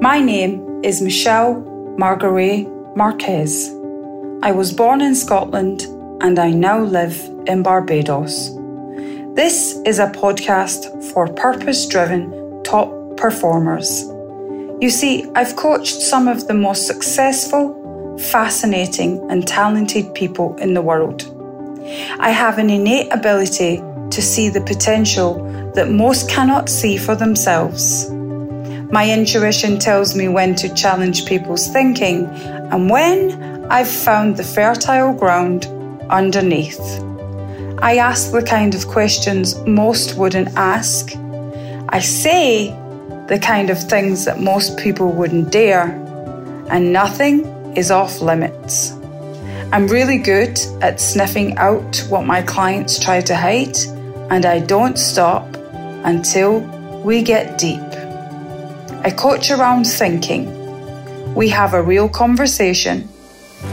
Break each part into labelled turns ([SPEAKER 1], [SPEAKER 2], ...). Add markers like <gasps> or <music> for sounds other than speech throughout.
[SPEAKER 1] My name is Michelle Margaret Marquez. I was born in Scotland and I now live in Barbados. This is a podcast for purpose driven top performers. You see, I've coached some of the most successful, fascinating, and talented people in the world. I have an innate ability to see the potential that most cannot see for themselves. My intuition tells me when to challenge people's thinking and when I've found the fertile ground underneath. I ask the kind of questions most wouldn't ask. I say the kind of things that most people wouldn't dare, and nothing is off limits. I'm really good at sniffing out what my clients try to hide, and I don't stop until we get deep. I coach around thinking. We have a real conversation.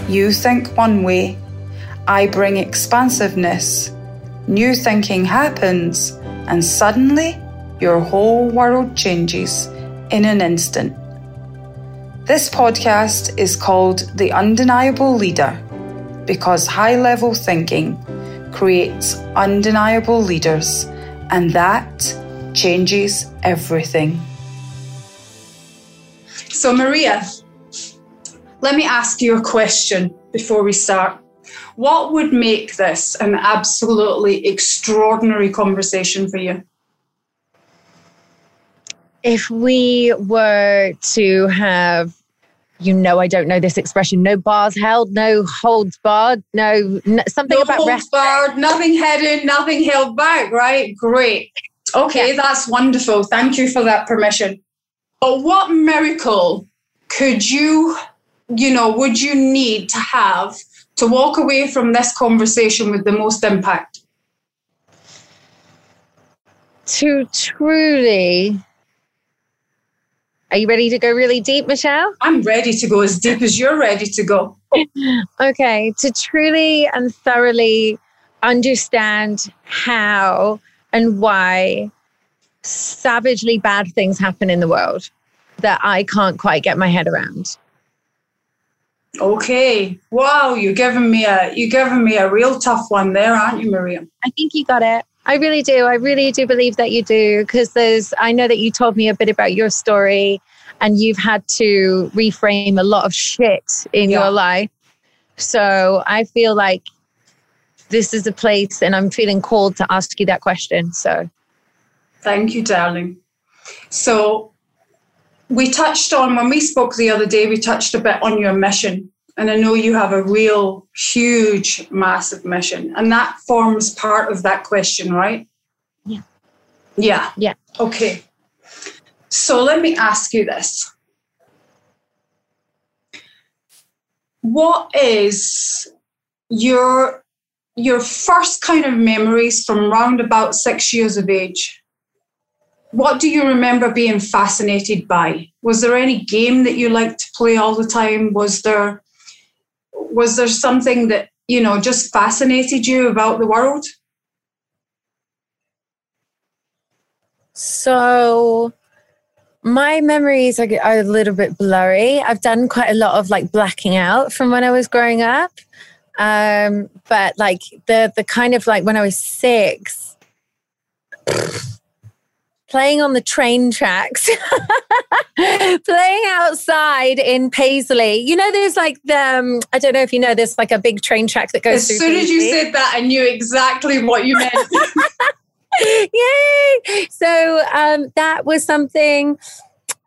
[SPEAKER 1] You think one way, I bring expansiveness. New thinking happens, and suddenly your whole world changes in an instant. This podcast is called The Undeniable Leader because high level thinking creates undeniable leaders, and that changes everything. So, Maria, let me ask you a question before we start. What would make this an absolutely extraordinary conversation for you?
[SPEAKER 2] If we were to have, you know, I don't know this expression, no bars held, no holds barred, no, something
[SPEAKER 1] no
[SPEAKER 2] about
[SPEAKER 1] holds
[SPEAKER 2] rest.
[SPEAKER 1] barred, nothing hidden, nothing held back, right? Great. Okay, yeah. that's wonderful. Thank you for that permission. But what miracle could you, you know, would you need to have to walk away from this conversation with the most impact?
[SPEAKER 2] To truly. Are you ready to go really deep, Michelle?
[SPEAKER 1] I'm ready to go as deep as you're ready to go. <laughs>
[SPEAKER 2] okay, to truly and thoroughly understand how and why savagely bad things happen in the world that I can't quite get my head around.
[SPEAKER 1] Okay. Wow, you're giving me a you're giving me a real tough one there, aren't you, Miriam?
[SPEAKER 2] I think you got it. I really do. I really do believe that you do because there's I know that you told me a bit about your story and you've had to reframe a lot of shit in yeah. your life. So I feel like this is a place and I'm feeling called to ask you that question. So
[SPEAKER 1] thank you, darling. So we touched on when we spoke the other day, we touched a bit on your mission. And I know you have a real, huge, massive mission. And that forms part of that question, right?
[SPEAKER 2] Yeah.
[SPEAKER 1] Yeah.
[SPEAKER 2] Yeah.
[SPEAKER 1] Okay. So let me ask you this. What is your your first kind of memories from round about six years of age? What do you remember being fascinated by? Was there any game that you liked to play all the time? Was there was there something that you know just fascinated you about the world?
[SPEAKER 2] So my memories are, a little bit blurry. I've done quite a lot of like blacking out from when I was growing up. Um, but like the the kind of like when I was six, playing on the train tracks, <laughs> playing outside in Paisley. You know, there's like the, um, I don't know if you know, there's like a big train track that goes
[SPEAKER 1] As soon Paisley. as you said that, I knew exactly what you meant. <laughs> <laughs>
[SPEAKER 2] Yay! So um, that was something.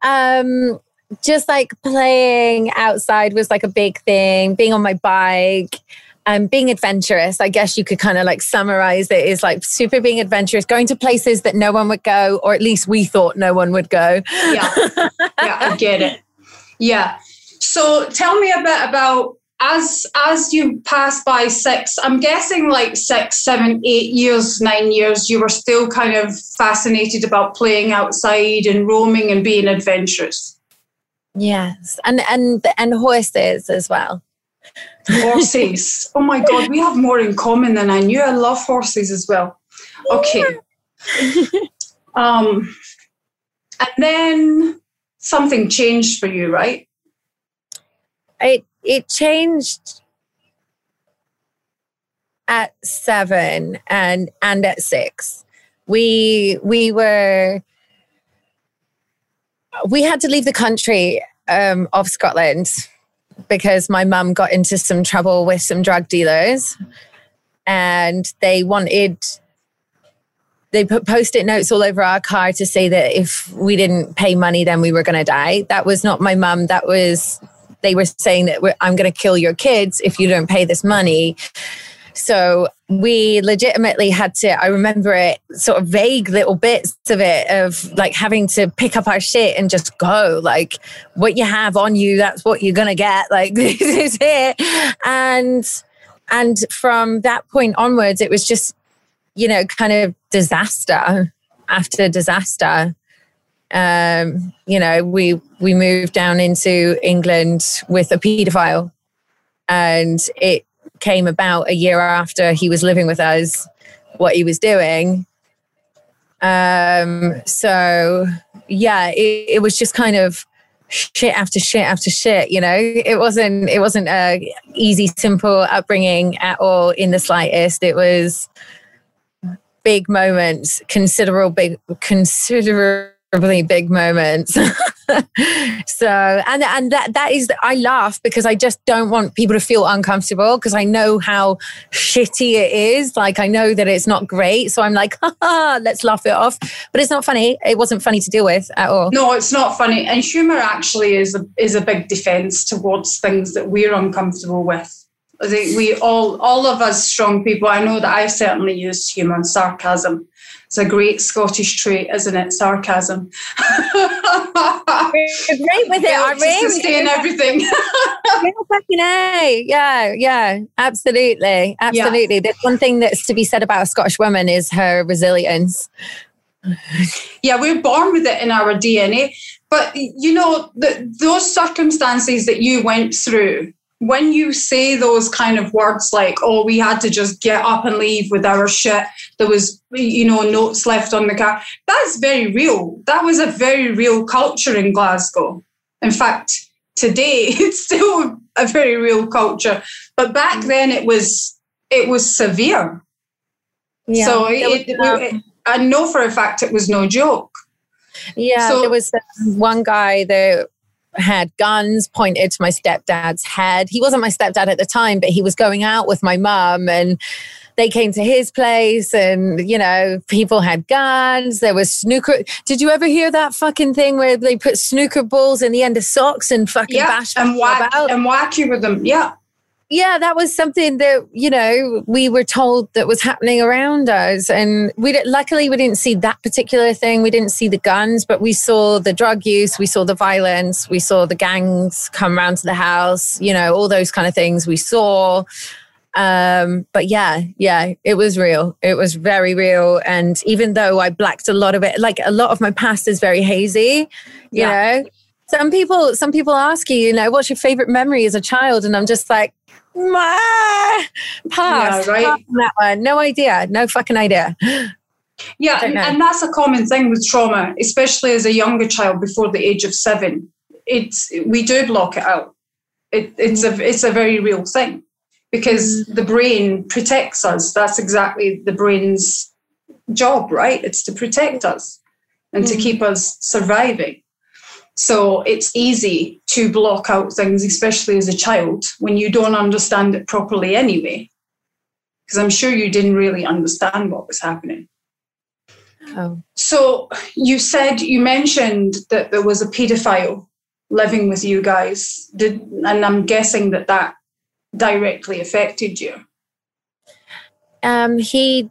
[SPEAKER 2] Um, just like playing outside was like a big thing, being on my bike um, being adventurous, I guess you could kind of like summarize it is like super being adventurous, going to places that no one would go, or at least we thought no one would go.
[SPEAKER 1] Yeah, yeah, I get it. Yeah. So tell me a bit about as as you pass by six. I'm guessing like six, seven, eight years, nine years. You were still kind of fascinated about playing outside and roaming and being adventurous.
[SPEAKER 2] Yes, and and and horses as well
[SPEAKER 1] horses. <laughs> oh my God, we have more in common than I knew. I love horses as well. Okay. um, and then something changed for you, right?
[SPEAKER 2] It it changed at seven and and at six. We we were we had to leave the country um, of Scotland because my mum got into some trouble with some drug dealers and they wanted they put post-it notes all over our car to say that if we didn't pay money then we were going to die. That was not my mum. That was they were saying that i'm going to kill your kids if you don't pay this money so we legitimately had to, I remember it sort of vague little bits of it of like having to pick up our shit and just go. Like what you have on you, that's what you're going to get. <laughs> Like this is it. And, and from that point onwards, it was just, you know, kind of disaster after disaster. Um, you know, we we moved down into England with a paedophile and it came about a year after he was living with us, what he was doing. Um, so yeah, it, it was just kind of shit after shit after shit you know it wasn't it wasn't a easy simple upbringing at all in the slightest it was big moments considerable big considerably big moments <laughs> so and and that that is I laugh because I just don't want people to feel uncomfortable because I know how shitty it is. Like I know that it's not great. So I'm like, <laughs> let's laugh it off. But it's not funny. It wasn't funny to deal with at all.
[SPEAKER 1] No, it's not funny. And humor actually is a is a big defense towards things that we're uncomfortable with. I think we all all of us strong people, I know that I certainly use humor sarcasm it's a great Scottish trait, isn't it? Sarcasm.
[SPEAKER 2] You're great with it,
[SPEAKER 1] are we? Sustain everything. <laughs>
[SPEAKER 2] fucking A. Yeah, yeah, absolutely. Absolutely. Yeah. There's one thing that's to be said about a Scottish woman is her resilience.
[SPEAKER 1] Yeah, we're born with it in our DNA. But, you know, the, those circumstances that you went through, when you say those kind of words like, oh, we had to just get up and leave with our shit, there was, you know, notes left on the car, that's very real. That was a very real culture in Glasgow. In fact, today <laughs> it's still a very real culture. But back mm. then it was it was severe. Yeah, so it, it, it, I know for a fact it was no joke.
[SPEAKER 2] Yeah, so, there was one guy that had guns pointed to my stepdad's head. He wasn't my stepdad at the time, but he was going out with my mum and they came to his place and you know people had guns. There was snooker. Did you ever hear that fucking thing where they put snooker balls in the end of socks and fucking
[SPEAKER 1] yeah,
[SPEAKER 2] bash
[SPEAKER 1] and whack, and whack you with them. Yeah
[SPEAKER 2] yeah, that was something that you know we were told that was happening around us, and we luckily we didn't see that particular thing. We didn't see the guns, but we saw the drug use, we saw the violence, we saw the gangs come around to the house. You know, all those kind of things we saw. Um, but yeah, yeah, it was real. It was very real, and even though I blacked a lot of it, like a lot of my past is very hazy. You yeah. know, some people some people ask you, you know, what's your favorite memory as a child, and I'm just like pass. Yeah, right. that one. No idea. No fucking idea. <gasps>
[SPEAKER 1] Yeah, and, and, that's a common thing with trauma, especially as a younger child before the age of seven. It's we do block it out. It, it's a it's a very real thing because mm. the brain protects us. That's exactly the brain's job, right? It's to protect us and mm. to keep us surviving. So it's easy to block out things, especially as a child, when you don't understand it properly anyway. Because I'm sure you didn't really understand what was happening. Oh. So you said you mentioned that there was a paedophile living with you guys. Did and I'm guessing that that directly affected you.
[SPEAKER 2] Um, he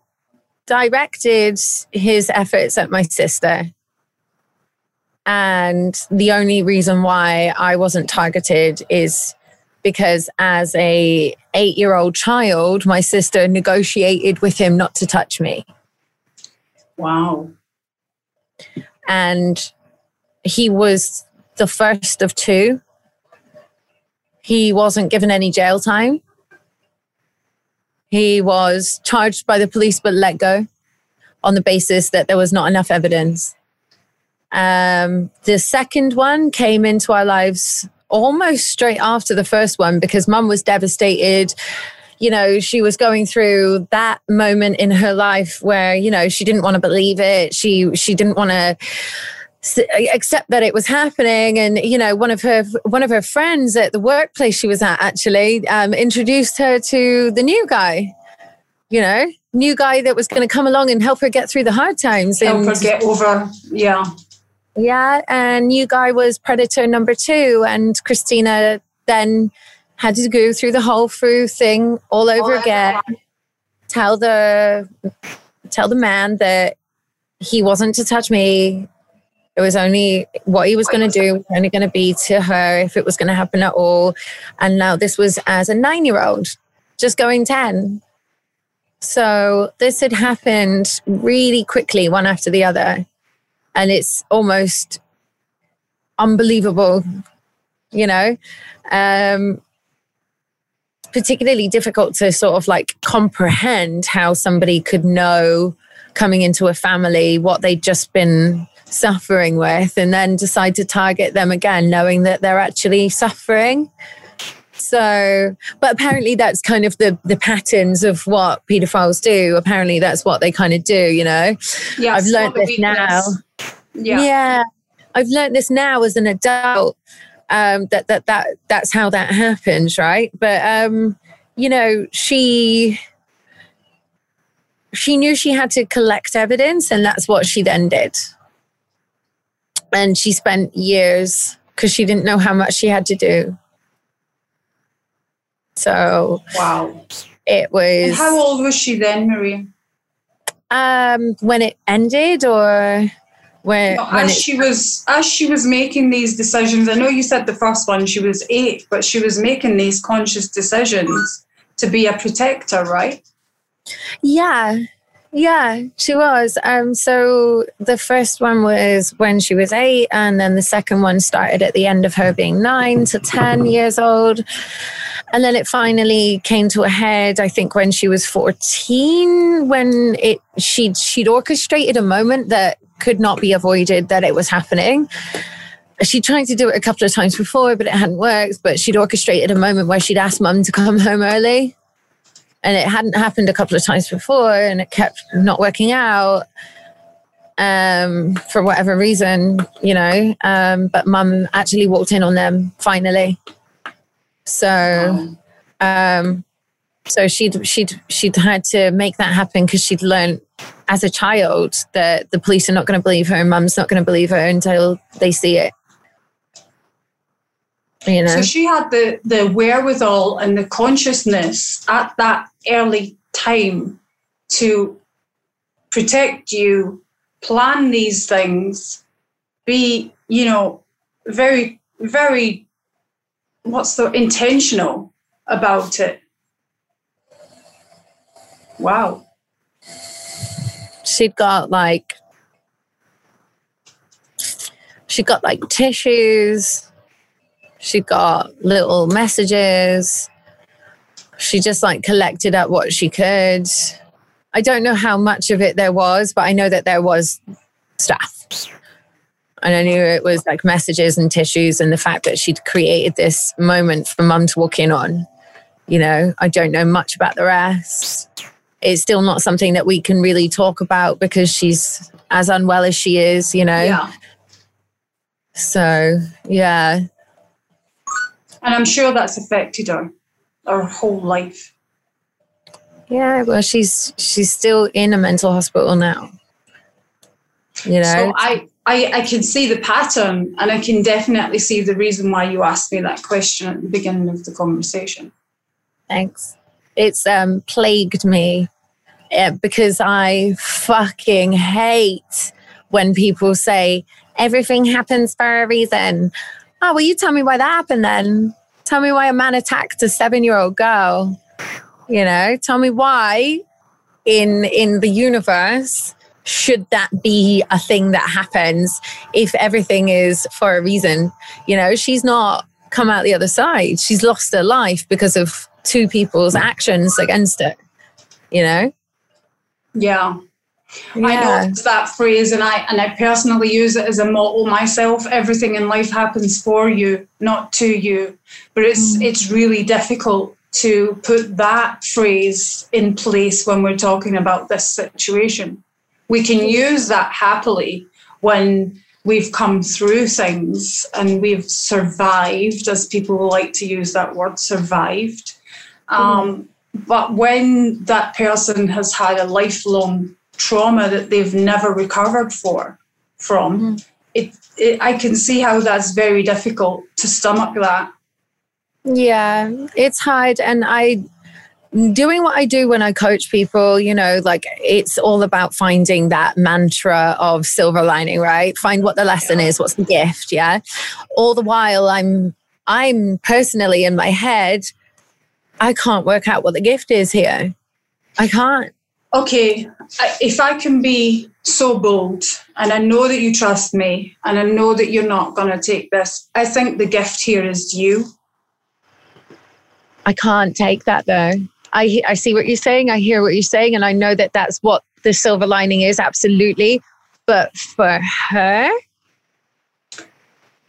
[SPEAKER 2] directed his efforts at my sister and the only reason why I wasn't targeted is because as a 8-year-old child my sister negotiated with him not to touch me.
[SPEAKER 1] Wow.
[SPEAKER 2] And he was the first of two. He wasn't given any jail time. He was charged by the police but let go on the basis that there was not enough evidence Um, the second one came into our lives almost straight after the first one because mum was devastated. You know, she was going through that moment in her life where, you know, she didn't want to believe it. She she didn't want to accept that it was happening and you know one of her one of her friends at the workplace she was at actually um, introduced her to the new guy you know new guy that was going to come along and help her get through the hard times
[SPEAKER 1] help her get over yeah
[SPEAKER 2] yeah and you guy was predator number two and christina then had to go through the whole through thing all over all again tell the tell the man that he wasn't to touch me it was only what he was going to do, was only going to be to her if it was going to happen at all. And now this was as a nine year old, just going 10. So this had happened really quickly, one after the other. And it's almost unbelievable, you know? Um, particularly difficult to sort of like comprehend how somebody could know coming into a family what they'd just been suffering with and then decide to target them again, knowing that they're actually suffering. So, but apparently that's kind of the the patterns of what pedophiles do. Apparently that's what they kind of do, you know.
[SPEAKER 1] Yeah,
[SPEAKER 2] I've learned this now. Yeah. yeah. I've learned this now as an adult. Um, that that that that's how that happens, right? But um, you know, she she knew she had to collect evidence, and that's what she then did and she spent years because she didn't know how much she had to do. So
[SPEAKER 1] wow,
[SPEAKER 2] it was.
[SPEAKER 1] And how old was she then, Marie?
[SPEAKER 2] Um, when it ended, or
[SPEAKER 1] no,
[SPEAKER 2] when
[SPEAKER 1] as
[SPEAKER 2] it,
[SPEAKER 1] she was as she was making these decisions. I know you said the first one she was eight, but she was making these conscious decisions to be a protector, right?
[SPEAKER 2] Yeah, yeah, she was. Um, so the first one was when she was eight, and then the second one started at the end of her being nine to 10 years old. And then it finally came to a head, I think, when she was 14, when it she'd she'd orchestrated a moment that could not be avoided that it was happening. She tried to do it a couple of times before, but it hadn't worked. But she'd orchestrated a moment where she'd asked mum to come home early and it hadn't happened a couple of times before and it kept not working out um, for whatever reason, you know. Um, but mum actually walked in on them finally. So, um, so she'd she'd she'd had to make that happen because she'd learned as a child that the police are not going to believe her and mum's not going to believe her until they see it. You know?
[SPEAKER 1] So she had the the wherewithal and the consciousness at that early time to protect you, plan these things, be, you know, very, very, what's the intentional about it. Wow.
[SPEAKER 2] She'd got like, she got like tissues. She got little messages she just like collected up what she could. I don't know how much of it there was, but I know that there was stuff. And I knew it was like messages and tissues and the fact that she'd created this moment for mum to walk in on. You know, I don't know much about the rest. It's still not something that we can really talk about because she's as unwell as she is, you know.
[SPEAKER 1] Yeah.
[SPEAKER 2] So, yeah.
[SPEAKER 1] And I'm sure that's affected her her whole life.
[SPEAKER 2] Yeah, well, she's she's still in a mental hospital now. You know,
[SPEAKER 1] so I, I I can see the pattern, and I can definitely see the reason why you asked me that question at the beginning of the conversation.
[SPEAKER 2] Thanks. It's um plagued me yeah, because I fucking hate when people say everything happens for a reason. Oh, well, you tell me why that happened then. Tell me why a man attacked a seven year old girl. You know, tell me why in in the universe should that be a thing that happens if everything is for a reason? You know, she's not come out the other side. She's lost her life because of two people's actions against it. You know?
[SPEAKER 1] Yeah. Yeah. I know that phrase, and I and I personally use it as a motto myself. Everything in life happens for you, not to you. But it's mm. it's really difficult to put that phrase in place when we're talking about this situation. We can use that happily when we've come through things and we've survived, as people like to use that word, survived. Um, but when that person has had a lifelong trauma that they've never recovered for from, mm. it, it, I can see how that's very difficult to stomach that.
[SPEAKER 2] Yeah, it's hard, and I doing what I do when I coach people, you know, like it's all about finding that mantra of silver lining, right? Find what the lesson is, what's the gift, yeah? All the while I'm I'm personally in my head I can't work out what the gift is here. I can't.
[SPEAKER 1] Okay, if I can be so bold, and I know that you trust me, and I know that you're not going to take this, I think the gift here is you.
[SPEAKER 2] I can't take that though. I I see what you're saying. I hear what you're saying, and I know that that's what the silver lining is. Absolutely, but for her,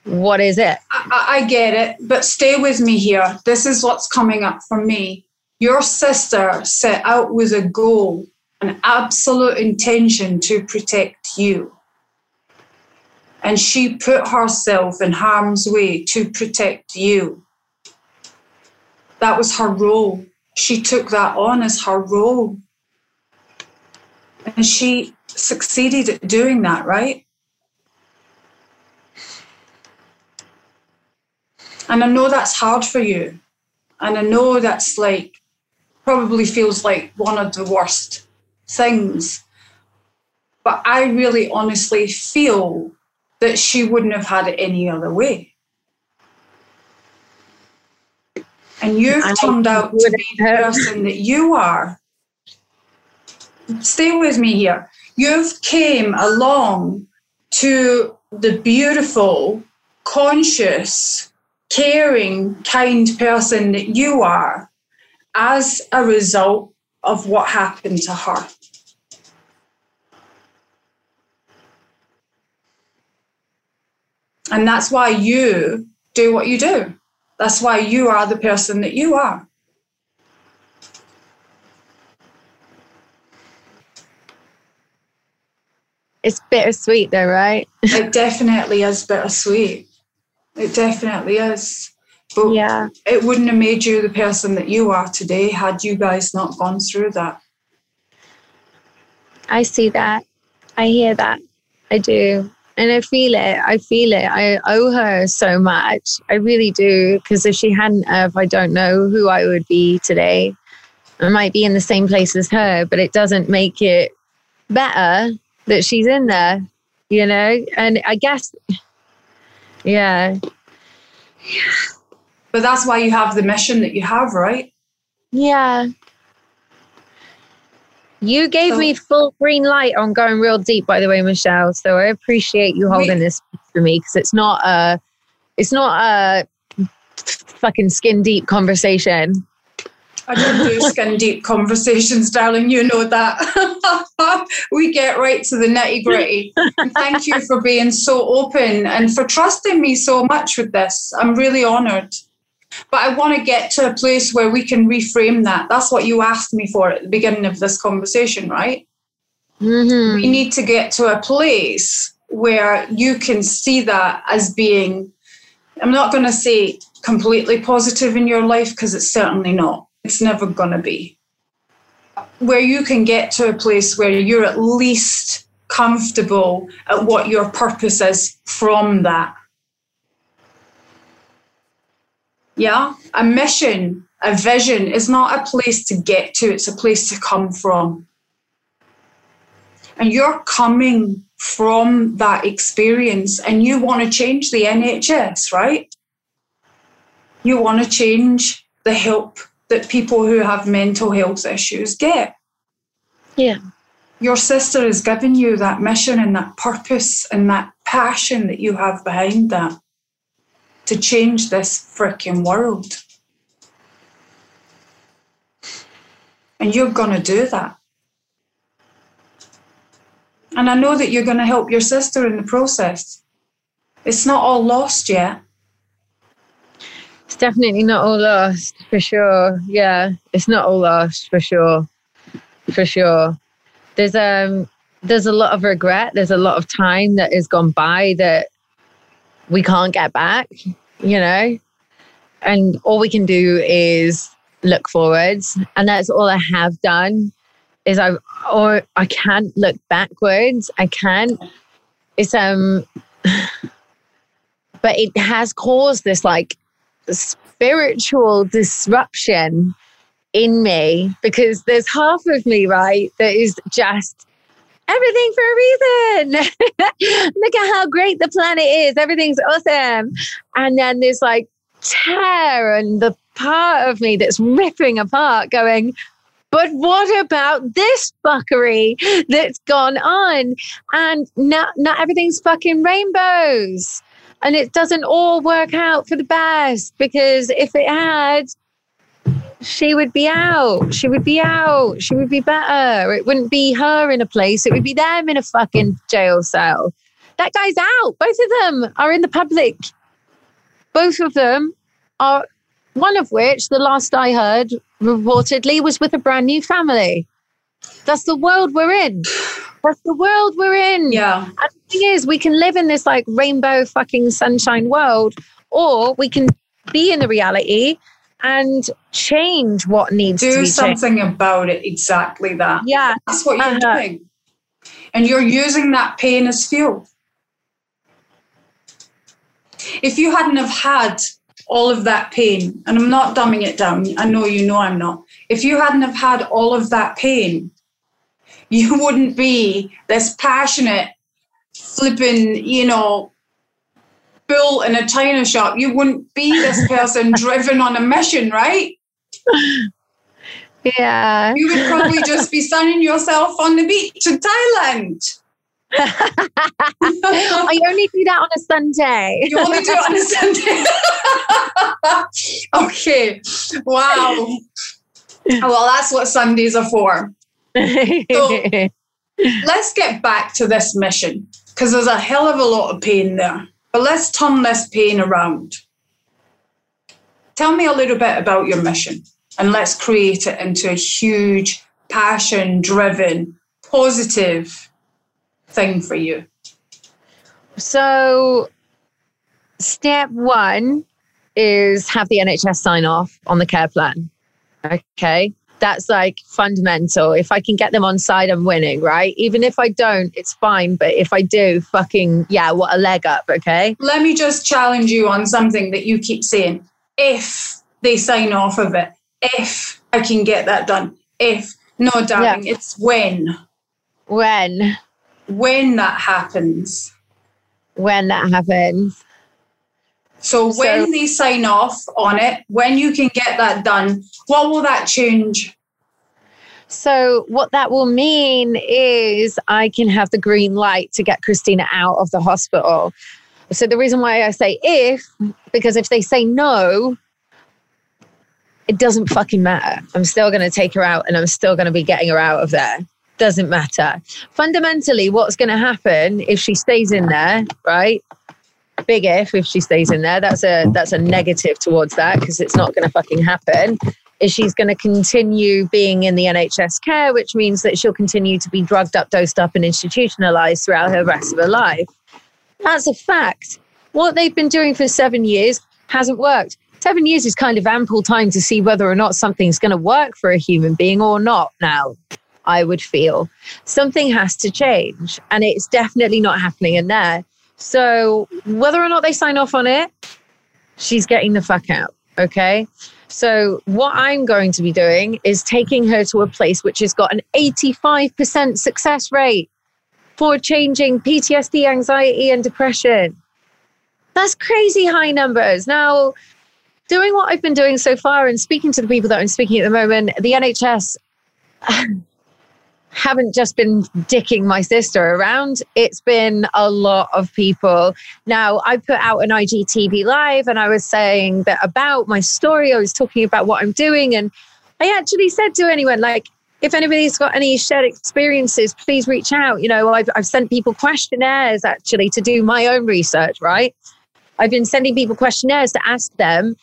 [SPEAKER 2] what is it?
[SPEAKER 1] I, I get it, but stay with me here. This is what's coming up for me. Your sister set out with a goal, an absolute intention to protect you. And she put herself in harm's way to protect you. That was her role she took that on as her role. And she succeeded at doing that, right? And I know that's hard for you. And I know that's like, probably feels like one of the worst things. But I really honestly feel that she wouldn't have had it any other way. and you've I turned out to be the person that you are. Stay with me here. You've came along to the beautiful, conscious, caring, kind person that you are as a result of what happened to her. And that's why you do what you do. That's why you are the person that you are.
[SPEAKER 2] It's bittersweet, though, right?
[SPEAKER 1] it definitely is bittersweet. It definitely is. But yeah. it wouldn't have made you the person that you are today had you guys not gone through that.
[SPEAKER 2] I see that. I hear that. I do and I feel it. I feel it. I owe her so much. I really do. Because if she hadn't have, I don't know who I would be today. I might be in the same place as her, but it doesn't make it better that she's in there, you know? And I guess, yeah.
[SPEAKER 1] But that's why you have the mission that you have, right?
[SPEAKER 2] Yeah. You gave so, me full green light on going real deep, by the way, Michelle. So I appreciate you holding this for me because it's not a, it's not a fucking skin deep conversation.
[SPEAKER 1] I don't do <laughs> skin deep conversations, darling. You know that. <laughs> we get right to the nitty gritty. thank you for being so open and for trusting me so much with this. I'm really honoured. But I want to get to a place where we can reframe that. That's what you asked me for at the beginning of this conversation, right? Mm-hmm. We need to get to a place where you can see that as being, I'm not going to say completely positive in your life because it's certainly not. It's never going to be. Where you can get to a place where you're at least comfortable at what your purpose is from that. Yeah. A mission, a vision is not a place to get to, it's a place to come from. And you're coming from that experience and you want to change the NHS, right? You want to change the help that people who have mental health issues get.
[SPEAKER 2] Yeah.
[SPEAKER 1] Your sister has given you that mission and that purpose and that passion that you have behind that to change this freaking world. And you're going to do that. And I know that you're going to help your sister in the process. It's not all lost yet.
[SPEAKER 2] Definitely not all lost for sure. Yeah, it's not all lost for sure. For sure. There's um there's a lot of regret. There's a lot of time that has gone by that we can't get back, you know? And all we can do is look forwards. And that's all I have done is I or I can't look backwards. I can't. It's um <sighs> but it has caused this like spiritual disruption in me because there's half of me, right, that is just everything for a reason. <laughs> Look at how great the planet is. Everything's awesome. And then there's like tear and the part of me that's ripping apart going, but what about this fuckery that's gone on? And not, not everything's fucking rainbows. And it doesn't all work out for the best because if it had, she would be out. She would be out. She would be better. It wouldn't be her in a place. It would be them in a fucking jail cell. That guy's out. Both of them are in the public. Both of them are, one of which, the last I heard, reportedly was with a brand new family. That's the world we're in. That's the world we're in.
[SPEAKER 1] Yeah.
[SPEAKER 2] And the thing is, we can live in this like rainbow fucking sunshine world, or we can be in the reality and change what needs
[SPEAKER 1] Do
[SPEAKER 2] to be Do
[SPEAKER 1] something
[SPEAKER 2] changed.
[SPEAKER 1] about it. Exactly that.
[SPEAKER 2] Yeah.
[SPEAKER 1] That's what you're
[SPEAKER 2] Uh-huh.
[SPEAKER 1] doing. And you're using that pain as fuel. If you hadn't have had all of that pain, and I'm not dumbing it down, I know you know I'm not. If you hadn't have had all of that pain, you wouldn't be this passionate, flipping, you know, bull in a china shop. You wouldn't be this person <laughs> driven on a mission, right?
[SPEAKER 2] Yeah.
[SPEAKER 1] You would probably just be sunning yourself on the beach in Thailand. <laughs>
[SPEAKER 2] I only do that on a Sunday.
[SPEAKER 1] You only do it on a <laughs> Sunday. okay. Wow. Well, that's what Sundays are for. Let's get back to this mission because there's a hell of a lot of pain there. But let's turn this pain around. Tell me a little bit about your mission and let's create it into a huge, passion driven, positive thing for you.
[SPEAKER 2] so, step one is have the NHS sign off on the care plan. Okay. That's like fundamental. If I can get them on side, I'm winning, right? Even if I don't, it's fine. But if I do, fucking, yeah, what a leg up. Okay.
[SPEAKER 1] Let me just challenge you on something that you keep saying. If they sign off of it, if I can get that done, if, no, darling, it's when.
[SPEAKER 2] When,
[SPEAKER 1] When that happens.
[SPEAKER 2] when that happens.
[SPEAKER 1] So
[SPEAKER 2] So-
[SPEAKER 1] when they sign off on it, when you can get that done, what will that change?
[SPEAKER 2] So, what that will mean is I can have the green light to get Christina out of the hospital. So, the reason why I say if, because if they say no, it doesn't fucking matter. I'm still going to take her out and I'm still going to be getting her out of there. Doesn't matter. Fundamentally, what's going to happen if she stays in there, right? Big if if she stays in there. That's a that's a negative towards that because it's not going to fucking happen is she's going to continue being in the NHS care, which means that she'll continue to be drugged up, dosed up, and institutionalized throughout her rest of her life. That's a fact. What they've been doing for seven years hasn't worked. Seven years is kind of ample time to see whether or not something's going to work for a human being or not now. I would feel something has to change, and it's definitely not happening in there. So, whether or not they sign off on it, she's getting the fuck out. Okay. So, what I'm going to be doing is taking her to a place which has got an 85% success rate for changing PTSD, anxiety, and depression. That's crazy high numbers. Now, doing what I've been doing so far and speaking to the people that I'm speaking at the moment, the NHS haven't just been dicking my sister around. It's been a lot of people. Now, I put out an IGTV live and I was saying that about my story. I was talking about what I'm doing. And I actually said to anyone, like, if anybody's got any shared experiences, please reach out. You know, I've, I've sent people questionnaires actually to do my own research, right? I've been sending people questionnaires to ask them,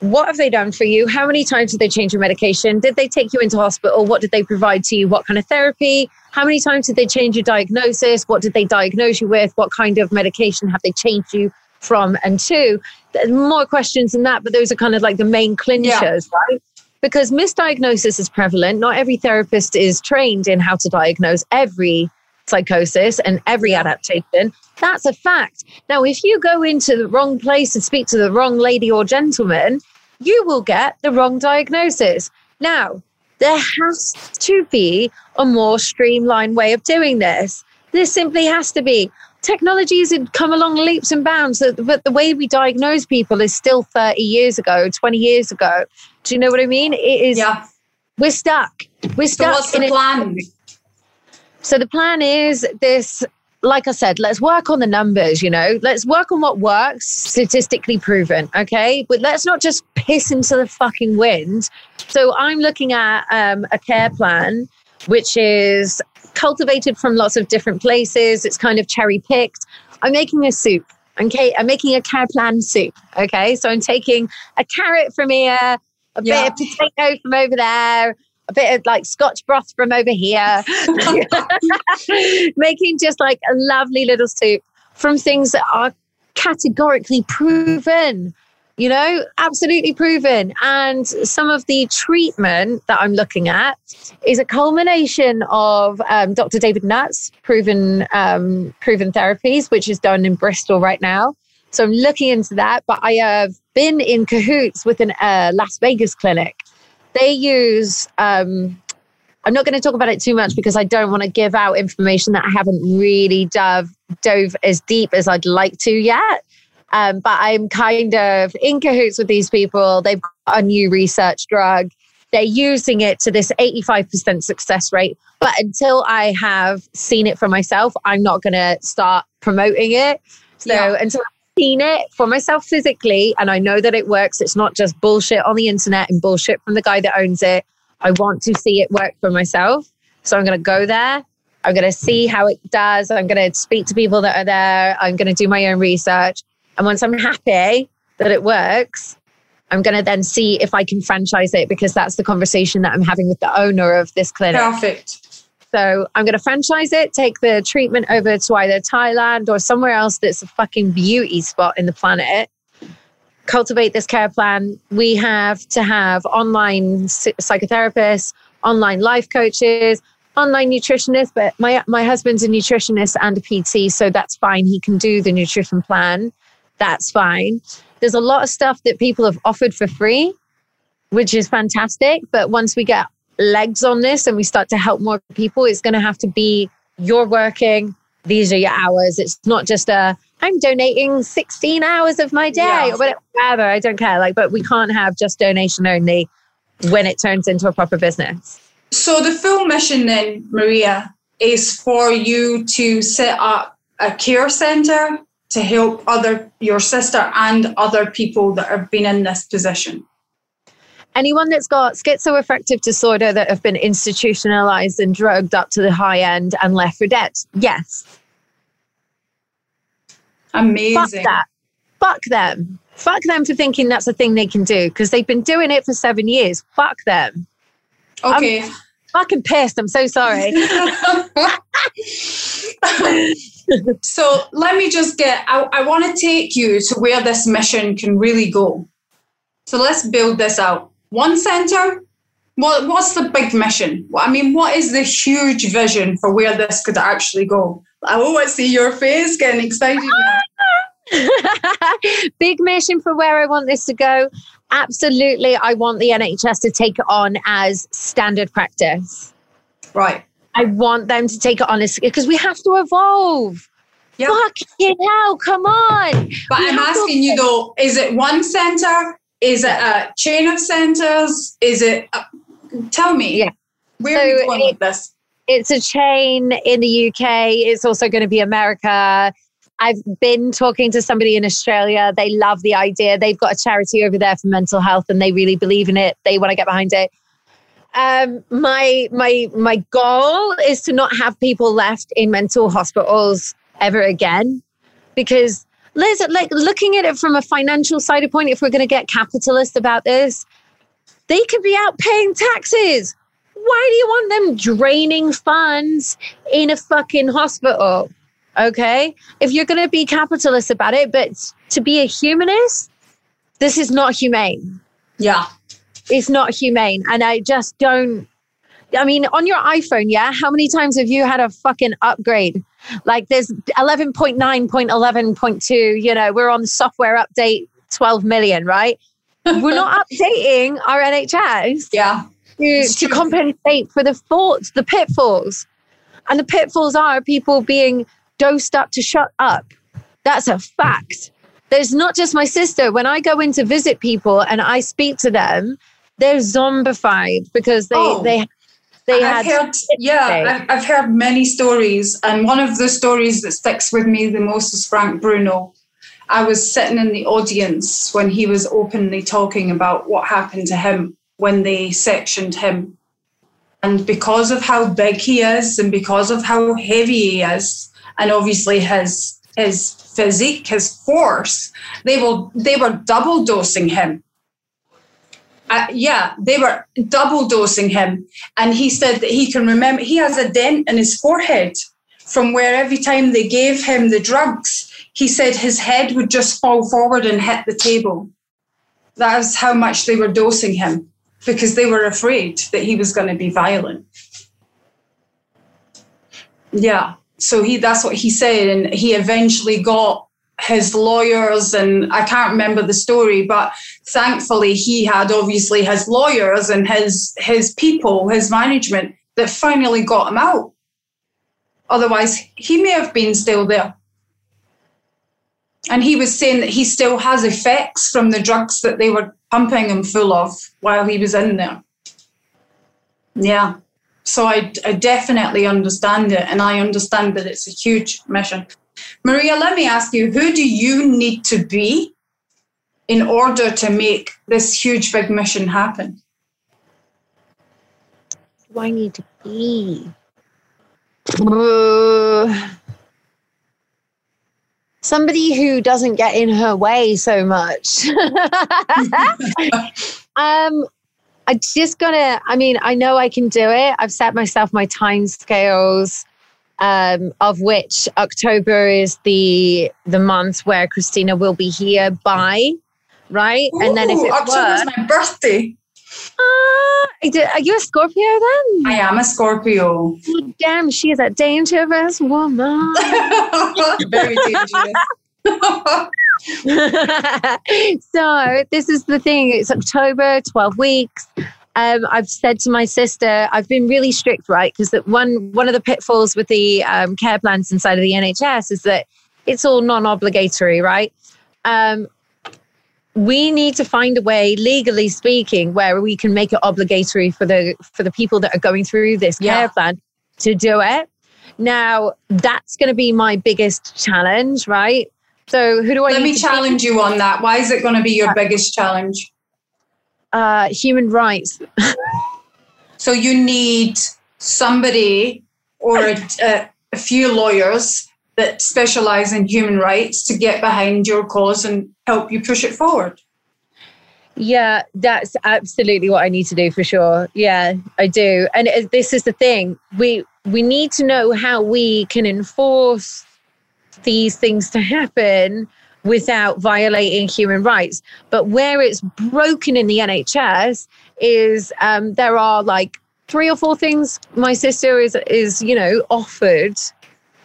[SPEAKER 2] what have they done for you? How many times did they change your medication? Did they take you into hospital? What did they provide to you? What kind of therapy? How many times did they change your diagnosis? What did they diagnose you with? What kind of medication have they changed you from and to? There's more questions than that, but those are kind of like the main clinchers, yeah. right? because misdiagnosis is prevalent. Not every therapist is trained in how to diagnose every psychosis and every adaptation. That's a fact. Now, if you go into the wrong place and speak to the wrong lady or gentleman, you will get the wrong diagnosis. Now, there has to be a more streamlined way of doing this. This simply has to be. Technology has come along leaps and bounds, but the way we diagnose people is still 30 years ago, 20 years ago. Do you know what I mean? It is. Yeah. We're stuck. We're stuck.
[SPEAKER 1] So what's the plan?
[SPEAKER 2] So the plan is this. Like I said, let's work on the numbers. You know, let's work on what works, statistically proven. Okay, but let's not just piss into the fucking wind. So I'm looking at um, a care plan, which is cultivated from lots of different places. It's kind of cherry picked. I'm making a soup. Okay, I'm making a care plan soup. Okay, so I'm taking a carrot from here, a yeah. bit of potato from over there, a bit of like scotch broth from over here, <laughs> making just like a lovely little soup from things that are categorically proven, you know, absolutely proven. And some of the treatment that I'm looking at is a culmination of um, Dr. David Nutt's proven um, proven therapies, which is done in Bristol right now. So I'm looking into that, but I have been in cahoots with an uh, Las Vegas clinic. They use, um, I'm not going to talk about it too much because I don't want to give out information that I haven't really dove, dove as deep as I'd like to yet. Um, but I'm kind of in cahoots with these people. They've got a new research drug. They're using it to this 85% success rate. But until I have seen it for myself, I'm not going to start promoting it. So yeah. until seen it for myself physically and I know that it works. It's not just bullshit on the internet and bullshit from the guy that owns it. I want to see it work for myself. So I'm going to go there. I'm going to see how it does. I'm going to speak to people that are there. I'm going to do my own research. And once I'm happy that it works, I'm going to then see if I can franchise it because that's the conversation that I'm having with the owner of this clinic.
[SPEAKER 1] Perfect.
[SPEAKER 2] So I'm going to franchise it, take the treatment over to either Thailand or somewhere else that's a fucking beauty spot in the planet. Cultivate this care plan. We have to have online psychotherapists, online life coaches, online nutritionists, but my my husband's a nutritionist and a PT, so that's fine. He can do the nutrition plan. That's fine. There's a lot of stuff that people have offered for free, which is fantastic. But once we get legs on this and we start to help more people, it's going to have to be you're working, these are your hours. It's not just a I'm donating 16 hours of my day yeah. or whatever. I don't care. Like, but we can't have just donation only when it turns into a proper business.
[SPEAKER 1] So the full mission then, Maria, is for you to set up a care center to help other your sister and other people that have been in this position
[SPEAKER 2] anyone that's got schizoaffective disorder that have been institutionalized and drugged up to the high end and left for dead. Yes.
[SPEAKER 1] Amazing.
[SPEAKER 2] Fuck that. Fuck them. Fuck them for thinking that's a thing they can do because they've been doing it for seven years. Fuck them.
[SPEAKER 1] Okay.
[SPEAKER 2] I'm fucking pissed. I'm so sorry. <laughs>
[SPEAKER 1] so let me just get, I, I want to take you to where this mission can really go. So let's build this out one center? What, what's the big mission? I mean, what is the huge vision for where this could actually go? I always see your face getting excited. <laughs>
[SPEAKER 2] big mission for where I want this to go. Absolutely, I want the NHS to take it on as standard practice.
[SPEAKER 1] Right.
[SPEAKER 2] I want them to take it on as because we have to evolve. Yep. Fucking hell, come on.
[SPEAKER 1] But we I'm asking you though, is it one center? Is it a chain of centers? Is it? A, tell me.
[SPEAKER 2] Yeah.
[SPEAKER 1] Where so are you going it, with this?
[SPEAKER 2] It's a chain in the UK. It's also going to be America. I've been talking to somebody in Australia. They love the idea. They've got a charity over there for mental health and they really believe in it. They want to get behind it. um, my my my goal is to not have people left in mental hospitals ever again, because Liz, like looking at it from a financial side of point, if we're going to get capitalist about this, they could be out paying taxes. Why do you want them draining funds in a fucking hospital? Okay, if you're going to be capitalist about it, but to be a humanist, this is not humane.
[SPEAKER 1] Yeah
[SPEAKER 2] it's not humane. And I just don't. I mean, on your iPhone, yeah, how many times have you had a fucking upgrade? Like there's 11.9.11.2, you know, we're on software update 12 million, right? we're not <laughs> updating our NHS
[SPEAKER 1] yeah,
[SPEAKER 2] to, to compensate for the faults, the pitfalls. And the pitfalls are people being dosed up to shut up. That's a fact. There's not just my sister. When I go in to visit people and I speak to them, they're zombified because they oh. they they
[SPEAKER 1] I've had heard, yeah I've, I've heard many stories and one of the stories that sticks with me the most is frank bruno. I was sitting in the audience when he was openly talking about what happened to him when they sectioned him. And because of how big he is and because of how heavy he is and obviously his his physique his force they will they were double dosing him uh, yeah, they were double dosing him. And he said that he can remember, he has a dent in his forehead from where every time they gave him the drugs, he said his head would just fall forward and hit the table. That's how much they were dosing him because they were afraid that he was going to be violent. Yeah. So he that's what he said and he eventually got his lawyers and I can't remember the story, but thankfully he had obviously his lawyers and his his people, his management that finally got him out. Otherwise, he may have been still there. And he was saying that he still has effects from the drugs that they were pumping him full of while he was in there. Yeah. So I, I definitely understand it. And I understand that it's a huge mission. Maria, let me ask you who do you need to be in order to make this huge big mission happen?
[SPEAKER 2] Do I need to be? Uh, <sighs> somebody who doesn't get in her way so much. <laughs> um, I just gotta, I mean, I know I can do it. I've set myself my time scales um, of which October is the the month where Christina will be here by, right?
[SPEAKER 1] Ooh, and then if it October's works, my birthday.
[SPEAKER 2] Uh, are you a Scorpio then?
[SPEAKER 1] I am a Scorpio.
[SPEAKER 2] Oh, damn, she is a dangerous woman. <laughs> Very dangerous. <laughs> <laughs> so this is the thing. It's October, 12 weeks um, I've said to my sister, I've been really strict, right? Because that one one of the pitfalls with the um, care plans inside of the NHS is that it's all non-obligatory, right? Um, we need to find a way, legally speaking, where we can make it obligatory for the for the people that are going through this care yeah. plan to do it. Now, that's going to be my biggest challenge, right? So, who do I?
[SPEAKER 1] Let me challenge be? you on that. Why is it going to be your biggest challenge?
[SPEAKER 2] Uh, human rights.
[SPEAKER 1] so you need somebody or a, a few lawyers that specialize in human rights to get behind your cause and help you push it forward.
[SPEAKER 2] Yeah, that's absolutely what I need to do for sure. Yeah, I do. And this is the thing. We we need to know how we can enforce these things to happen without violating human rights. But where it's broken in the NHS is um, there are like three or four things my sister is is you know offered,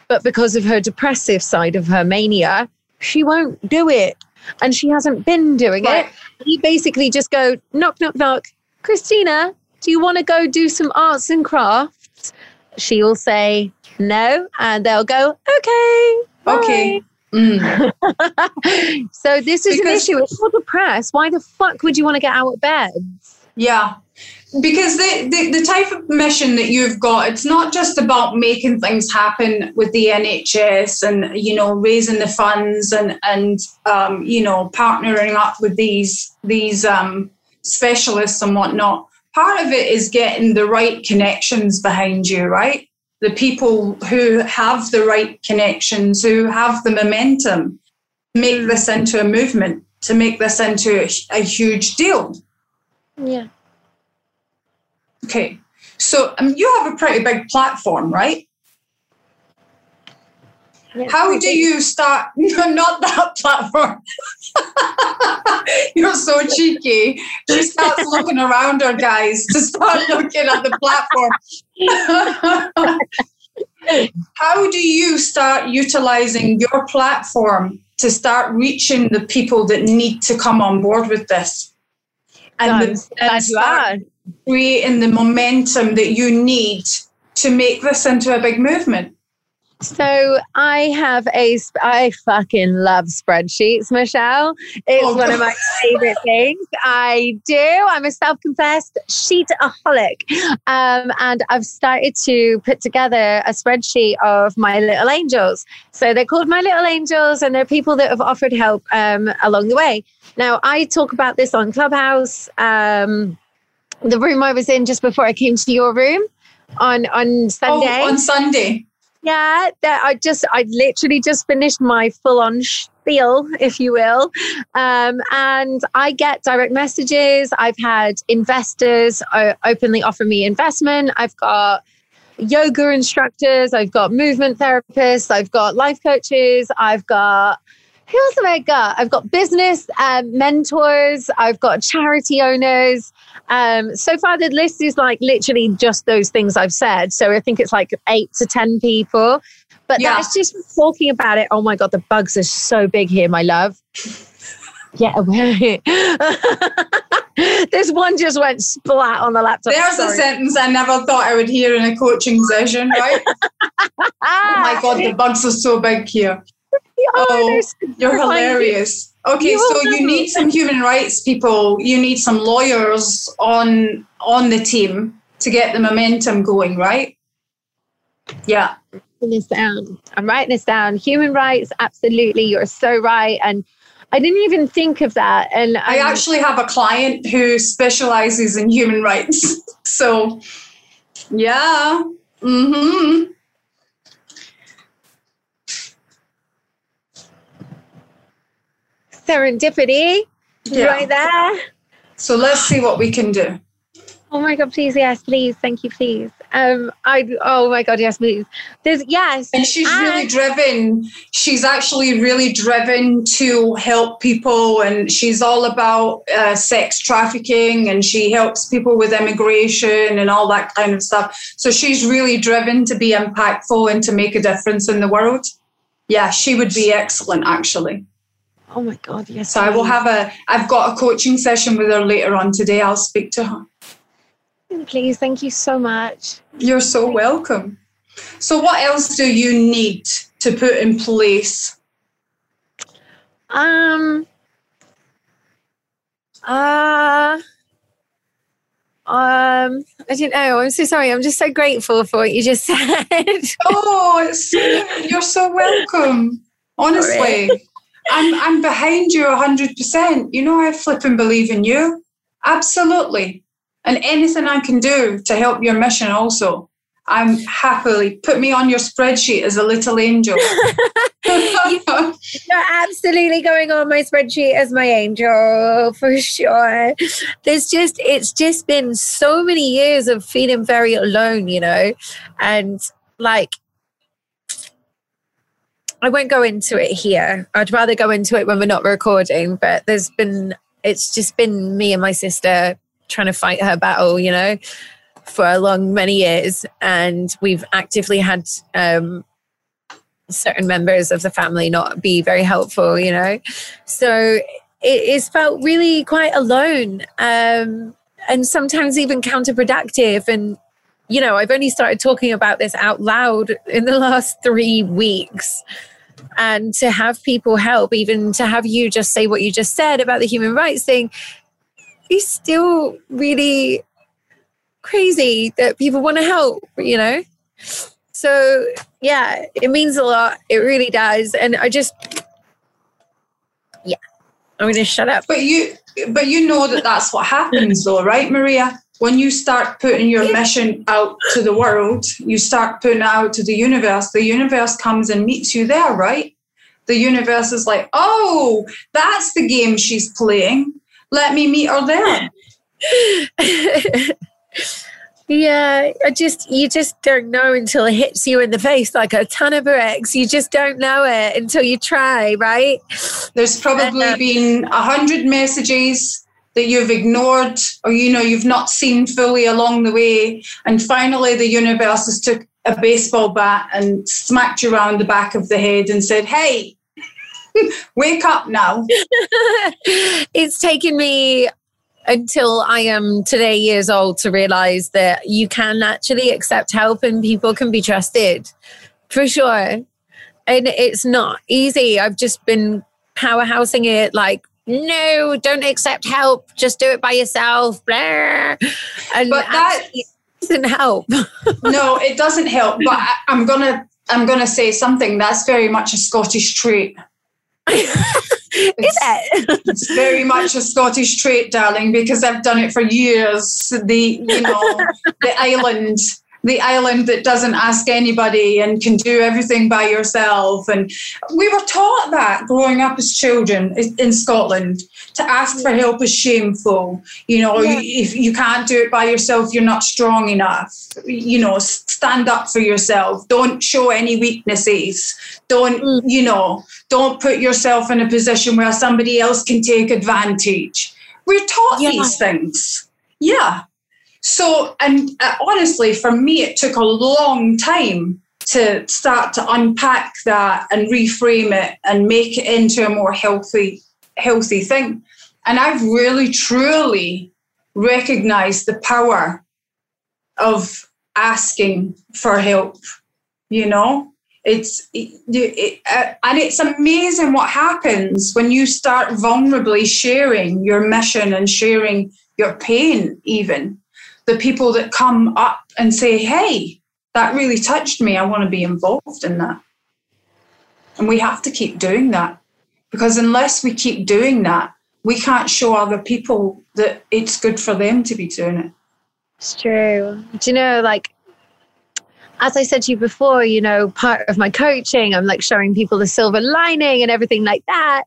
[SPEAKER 2] but because of her depressive side of her mania, she won't do it, and she hasn't been doing right. it. You basically just go knock knock knock, Christina. Do you want to go do some arts and crafts? She will say no, and they'll go okay.
[SPEAKER 1] Okay. Mm. <laughs>
[SPEAKER 2] so this is because, an issue. It's for the press. Why the fuck would you want to get out of bed?
[SPEAKER 1] Yeah. Because the, the, the type of mission that you've got, it's not just about making things happen with the NHS and, you know, raising the funds and, and um, you know, partnering up with these, these um, specialists and whatnot. part of it is getting the right connections behind you, right? The people who have the right connections, who have the momentum, make this into a movement, to make this into a, a huge deal.
[SPEAKER 2] Yeah.
[SPEAKER 1] Okay. So um, you have a pretty big platform, right?
[SPEAKER 2] Yeah,
[SPEAKER 1] How do you start? No, <laughs> not that platform. <laughs> You're so cheeky. She starts looking around her, guys, to start looking at the platform. <laughs> How do you start utilizing your platform to start reaching the people that need to come on board with this? And, the, and
[SPEAKER 2] you
[SPEAKER 1] start creating the momentum that you need to make this into a big movement.
[SPEAKER 2] So I have a, sp- I fucking love spreadsheets, Michelle. It's
[SPEAKER 1] Oh,
[SPEAKER 2] one of my favorite <laughs> things. I do. I'm a self-confessed sheetaholic, um, and I've started to put together a spreadsheet of my little angels. So they're called my little angels, and they're people that have offered help um, along the way. Now I talk about this on Clubhouse. Um, the room I was in just before I came to your room on on Sunday.
[SPEAKER 1] Oh, on Sunday.
[SPEAKER 2] Yeah, that I just I literally just finished my full on spiel, if you will, um, and I get direct messages. I've had investors uh, openly offer me investment. I've got yoga instructors. I've got movement therapists. I've got life coaches. I've got who else have I got? I've got business um, mentors. I've got charity owners. Um, so far, the list is like literally just those things I've said. So I think it's like eight to 10 people. But
[SPEAKER 1] Yeah.
[SPEAKER 2] that's just talking about it. Oh my God, the bugs are so big here, my love. Get <laughs> away. this one just went splat on the laptop.
[SPEAKER 1] There's a sentence I never thought I would hear in a coaching session, right? <laughs> oh my God, the bugs are so big here. <laughs>
[SPEAKER 2] Oh,
[SPEAKER 1] Oh, You're hilarious. Okay,
[SPEAKER 2] You're
[SPEAKER 1] so you need some <laughs> human rights people, you need some lawyers on on the team to get the momentum going, right? Yeah.
[SPEAKER 2] writing this down. I'm writing this down. Human rights, absolutely. You're so right. And I didn't even think of that. And
[SPEAKER 1] I actually have a client who specializes in human rights. <laughs> So, yeah. Mhm.
[SPEAKER 2] Serendipity
[SPEAKER 1] Yeah.
[SPEAKER 2] right there.
[SPEAKER 1] So let's see what we can do.
[SPEAKER 2] Oh my god, please, yes, please, thank you, please. Um, I oh my god, yes, please. There's yes,
[SPEAKER 1] And she's really driven. She's actually really driven to help people, and she's all about uh, sex trafficking, and she helps people with immigration and all that kind of stuff. So she's really driven to be impactful and to make a difference in the world. Yeah, she would be excellent, actually.
[SPEAKER 2] Oh my god, yes.
[SPEAKER 1] So I will have a. I've got a coaching session with her later on today. I'll speak to her.
[SPEAKER 2] please, thank you so much.
[SPEAKER 1] You're so welcome. So, what else do you need to put in place?
[SPEAKER 2] Um uh um, I don't know. I'm so sorry. I'm just so grateful for what you just <laughs> said.
[SPEAKER 1] Oh, it's, you're so welcome. Honestly, I'm I'm behind you hundred percent. You know I flip and believe in you. Absolutely. And anything I can do to help your mission also. I'm happily put me on your spreadsheet as a little angel. <laughs> <laughs>
[SPEAKER 2] You're absolutely going on my spreadsheet as my angel for sure. There's just, it's just been so many years of feeling very alone, you know, and like, I won't go into it here. I'd rather go into it when we're not recording, but there's been, it's just been me and my sister trying to fight her battle, you know, for a long, many years. And we've actively had, um, certain members of the family not be very helpful, you know. So it is felt really quite alone um, and sometimes even counterproductive. And, you know, I've only started talking about this out loud in the last three weeks. And to have people help, even to have you just say what you just said about the human rights thing, is still really crazy that people want to help, you know? So yeah, it means a lot. It really does. And I just, yeah, I'm going to shut up.
[SPEAKER 1] but you but you know that that's what happens though, right, Maria? When you start putting your mission out to the world, you start putting it out to the universe, the universe comes and meets you there, right? The universe is like, oh, that's the game she's playing. Let me meet her there. <laughs>
[SPEAKER 2] yeah, I just you just don't know until it hits you in the face like a ton of bricks. You just don't know it until you try, right?
[SPEAKER 1] There's probably uh, been a hundred messages that you've ignored or you know you've not seen fully along the way and finally the universe has took a baseball bat and smacked you around the back of the head and said hey <laughs> wake up now <laughs>
[SPEAKER 2] it's taken me until I am today years old to realize that you can actually accept help and people can be trusted for sure. And it's not easy. I've just been powerhousing it like no, don't accept help. Just do it by yourself. Blah. And
[SPEAKER 1] but that
[SPEAKER 2] doesn't help. <laughs>
[SPEAKER 1] no, it doesn't help. But I, I'm gonna I'm gonna say something that's very much a Scottish trait. <laughs>
[SPEAKER 2] Is it? <laughs>
[SPEAKER 1] it's very much a Scottish trait, darling, because I've done it for years. The you know the island the island that doesn't ask anybody and can do everything by yourself. And we were taught that growing up as children in Scotland to ask for help is shameful. You know, yeah. if you can't do it by yourself, you're not strong enough. You know, stand up for yourself. Don't show any weaknesses. Don't, mm. you know, don't put yourself in a position where somebody else can take advantage. We're taught yeah. these things. Yeah. So, and uh, honestly, for me, it took a long time to start to unpack that and reframe it and make it into a more healthy, healthy thing. And I've really, truly recognized the power of asking for help. You know, it's it, it, uh, and it's amazing what happens when you start vulnerably sharing your mission and sharing your pain, even the people that come up and say, hey, that really touched me. I want to be involved in that. And we have to keep doing that because unless we keep doing that, we can't show other people that it's good for them to be doing it.
[SPEAKER 2] It's true. Do you know, like, as I said to you before, you know, part of my coaching, I'm like showing people the silver lining and everything like that,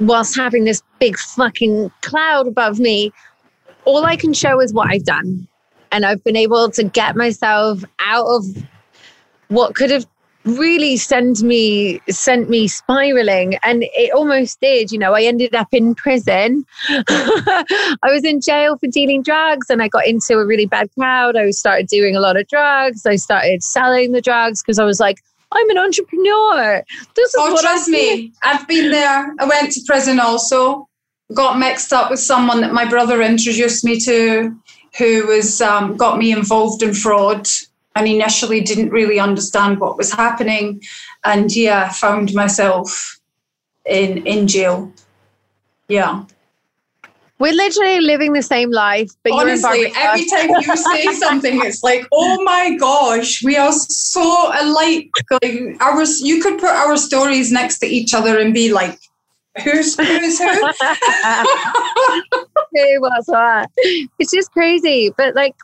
[SPEAKER 2] whilst having this big fucking cloud above me all I can show is what I've done. And I've been able to get myself out of what could have really sent me sent me spiraling. And it almost did you know i ended up in prison. <laughs> I was in jail for dealing drugs and i got into a really bad crowd. I started doing a lot of drugs. I started selling the drugs because i was like i'm an entrepreneur.
[SPEAKER 1] This is oh, trust me. i've been there. I went to prison also got mixed up with someone that my brother introduced me to who was um, got me involved in fraud and initially didn't really understand what was happening. And yeah found myself in in jail. Yeah.
[SPEAKER 2] We're literally living the same life, but
[SPEAKER 1] honestly, every time you say <laughs> something, it's like, oh my gosh, we are so alike. Like ours, you could put our stories next to each other and be like, Who's who's who? <laughs> who
[SPEAKER 2] was what? It's just crazy. But like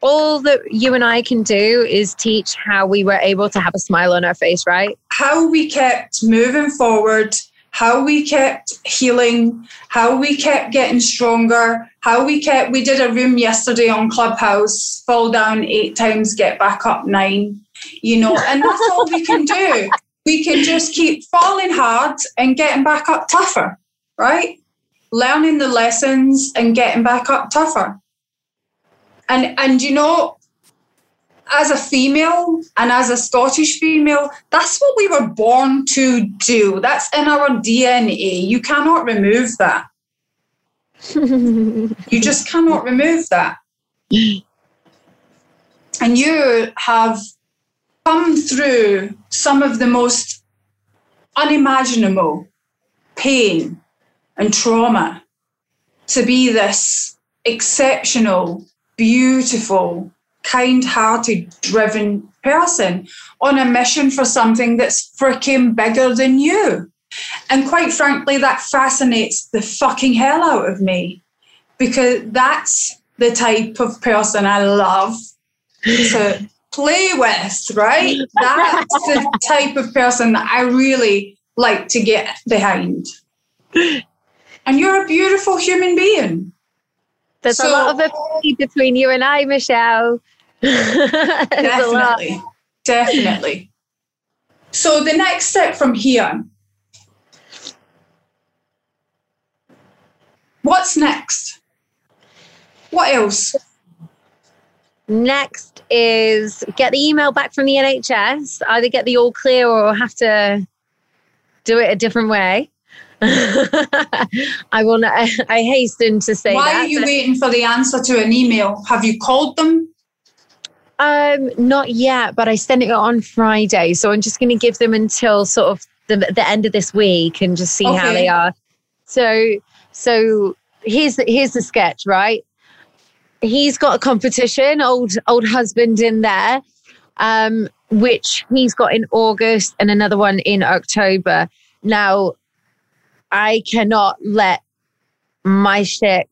[SPEAKER 2] all that you and I can do is teach how we were able to have a smile on our face, right?
[SPEAKER 1] How we kept moving forward, how we kept healing, how we kept getting stronger, how we kept we did a room yesterday on Clubhouse, fall down eight times, get back up nine. You know, and that's all we can do <laughs> we can just keep falling hard and getting back up tougher, right? Learning the lessons and getting back up tougher. And and you know, as a female and as a Scottish female, that's what we were born to do. That's in our DNA. You cannot remove that. you just cannot remove that. <laughs> And you have come through some of the most unimaginable pain and trauma to be this exceptional, beautiful, kind hearted, driven person on a mission for something that's freaking bigger than you. And quite frankly, that fascinates the fucking hell out of me because that's the type of person I love to play with, right? <laughs> That's the type of person that I really like to get behind. And you're a beautiful human being.
[SPEAKER 2] There's so, a lot of affinity between you and I, Michelle. <laughs>
[SPEAKER 1] definitely. Definitely. So the next step from here. What's next? What else?
[SPEAKER 2] Next is get the email back from the NHS, either get the all clear or have to do it a different way. <laughs> I will. Not, <laughs> I hasten to say.
[SPEAKER 1] Why
[SPEAKER 2] that,
[SPEAKER 1] are you waiting for the answer to an email? Have you called them?
[SPEAKER 2] Um, not yet, but I sent it on Friday, so I'm just going to give them until sort of the, the end of this week and just see okay. how they are. So, so here's the, here's the sketch, right? He's got a competition, old old husband in there, um, which he's got in August and another one in October. Now, I cannot let my shit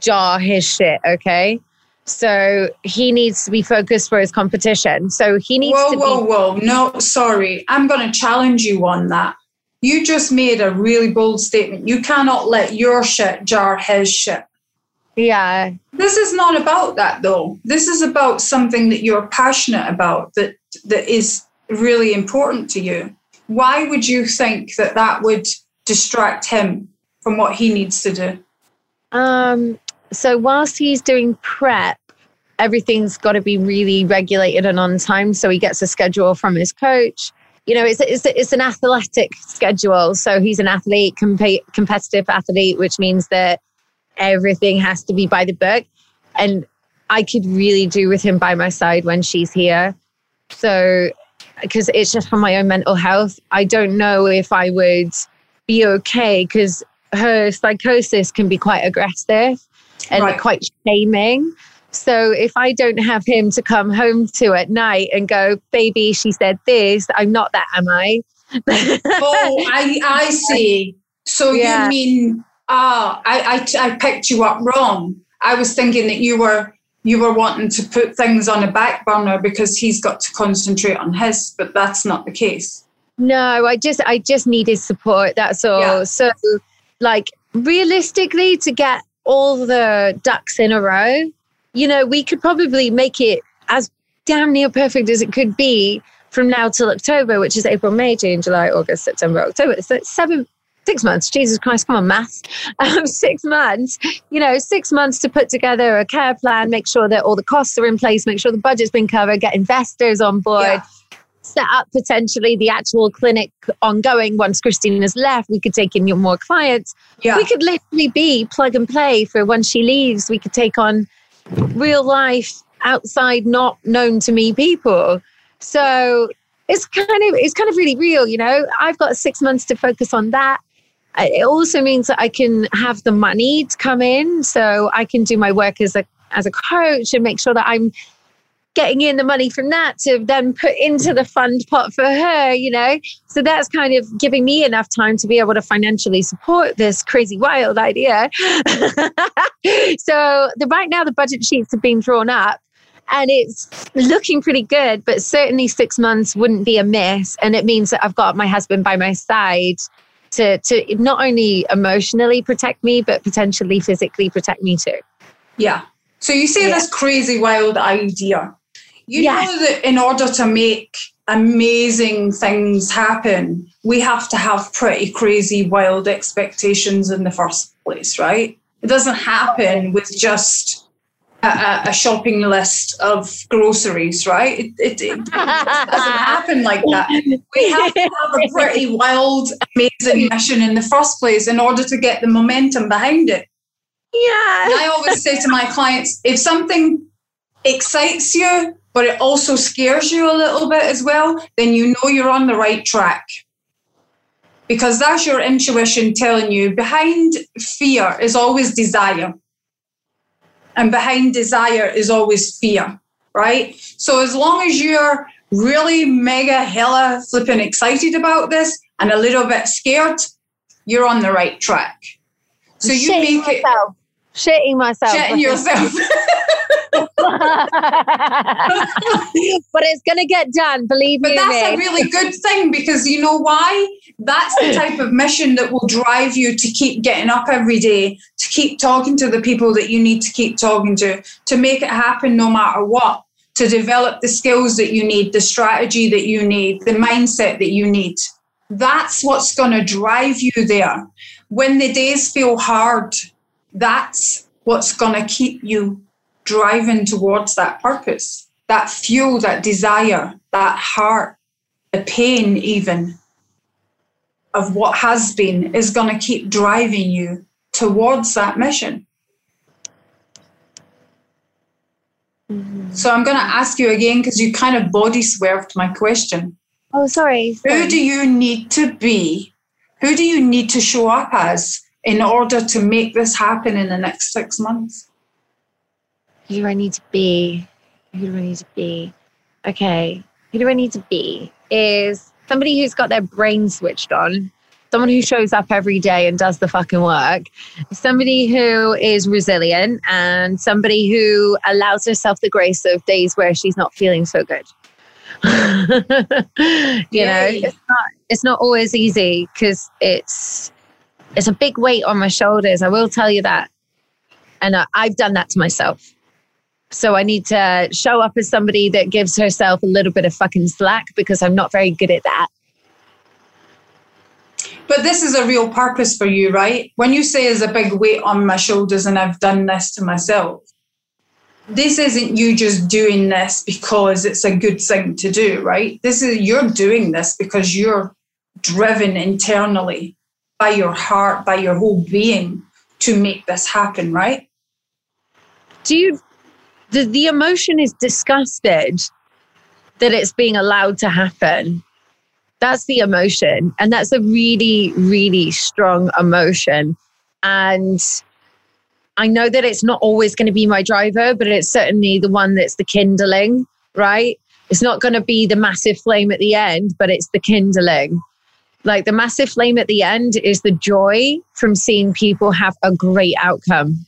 [SPEAKER 2] jar his shit, okay? So he needs to be focused for his competition. So he needs
[SPEAKER 1] whoa,
[SPEAKER 2] to
[SPEAKER 1] whoa,
[SPEAKER 2] be.
[SPEAKER 1] Whoa, whoa, no, sorry. I'm going to challenge you on that. You just made a really bold statement. You cannot let your shit jar his shit.
[SPEAKER 2] Yeah.
[SPEAKER 1] This is not about that though. This is about something that you're passionate about that that is really important to you. Why would you think that that would distract him from what he needs to do?
[SPEAKER 2] Um, so whilst he's doing prep, everything's got to be really regulated and on time. So he gets a schedule from his coach. You know, it's it's, it's an athletic schedule. So he's an athlete, comp- competitive athlete, which means that everything has to be by the book. And I could really do with him by my side when she's here. So, because it's just for my own mental health. I don't know if I would be okay because her psychosis can be quite aggressive and right. quite shaming. So if I don't have him to come home to at night and go, baby, she said this, I'm not that, am I? <laughs>
[SPEAKER 1] oh, I, I see. So yeah. you mean, ah, I, I, I picked you up wrong. I was thinking that you were you were wanting to put things on a back burner because he's got to concentrate on his, but that's not the case.
[SPEAKER 2] No, I just I just needed support. That's all. Yeah. So like realistically to get all the ducks in a row, you know, we could probably make it as damn near perfect as it could be from now till October, which is April, May, June, July, August, September, October. So it's seven, six months. Jesus Christ, come on, maths. <laughs> Um, six months, you know, six months to put together a care plan, make sure that all the costs are in place, make sure the budget's been covered, get investors on board. Yeah set up potentially the actual clinic ongoing once Christine has left. We could take in more clients. Yeah. We could literally be plug and play for when she leaves. We could take on real life outside, not known to me people. So it's kind of it's kind of really real, you know. I've got six months to focus on that. It also means that I can have the money to come in, so I can do my work as a as a coach and make sure that I'm getting in the money from that to then put into the fund pot for her, you know? So that's kind of giving me enough time to be able to financially support this crazy wild idea. <laughs> so the right now the budget sheets have been drawn up and it's looking pretty good, but certainly six months wouldn't be a miss. And it means that I've got my husband by my side to to not only emotionally protect me, but potentially physically protect me too.
[SPEAKER 1] Yeah. So you say yeah. this crazy wild idea. You yes. know that in order to make amazing things happen, we have to have pretty crazy, wild expectations in the first place, right? It doesn't happen with just a, a shopping list of groceries, right? It, it, it, <laughs> doesn't happen like that. We have to have a pretty wild, amazing mission in the first place in order to get the momentum behind it.
[SPEAKER 2] Yeah.
[SPEAKER 1] And I always say to my clients if something excites you, but it also scares you a little bit as well, then you know you're on the right track. Because that's your intuition telling you behind fear is always desire. And behind desire is always fear, right? So as long as you're really mega hella flipping excited about this and a little bit scared, you're on the right track.
[SPEAKER 2] So you make it shitting myself.
[SPEAKER 1] Shitting yourself. <laughs> <laughs> <laughs>
[SPEAKER 2] but it's going to get done, believe
[SPEAKER 1] but
[SPEAKER 2] me.
[SPEAKER 1] But that's a really good thing because you know why? That's the type of mission that will drive you to keep getting up every day, to keep talking to the people that you need to keep talking to, to make it happen no matter what, to develop the skills that you need, the strategy that you need, the mindset that you need. That's what's going to drive you there. When the days feel hard, that's what's going to keep you driving towards that purpose, that fuel, that desire, that heart, the pain, even of what has been, is going to keep driving you towards that mission. Mm-hmm. So I'm going to ask you again because you kind of body swerved my question.
[SPEAKER 2] Oh, sorry.
[SPEAKER 1] sorry. Who do you need to be? Who do you need to show up as in order to make this happen in the next six months?
[SPEAKER 2] Who do I need to be? Who do I need to be? Okay, who do I need to be? Is somebody who's got their brain switched on, someone who shows up every day and does the fucking work, somebody who is resilient, and somebody who allows herself the grace of days where she's not feeling so good. <laughs> you Yay. know, it's not it's not always easy because it's it's a big weight on my shoulders. I will tell you that, and I, I've done that to myself. So I need to show up as somebody that gives herself a little bit of fucking slack because I'm not very good at that.
[SPEAKER 1] But this is a real purpose for you, right? When you say there's a big weight on my shoulders and I've done this to myself, this isn't you just doing this because it's a good thing to do, right? This is you're doing this because you're driven internally by your heart, by your whole being to make this happen, right?
[SPEAKER 2] Do you the, the emotion is disgusted that it's being allowed to happen. That's the emotion. And that's a really, really strong emotion. And I know that it's not always going to be my driver, but it's certainly the one that's the kindling, right? It's not going to be the massive flame at the end, but it's the kindling. Like the massive flame at the end is the joy from seeing people have a great outcome.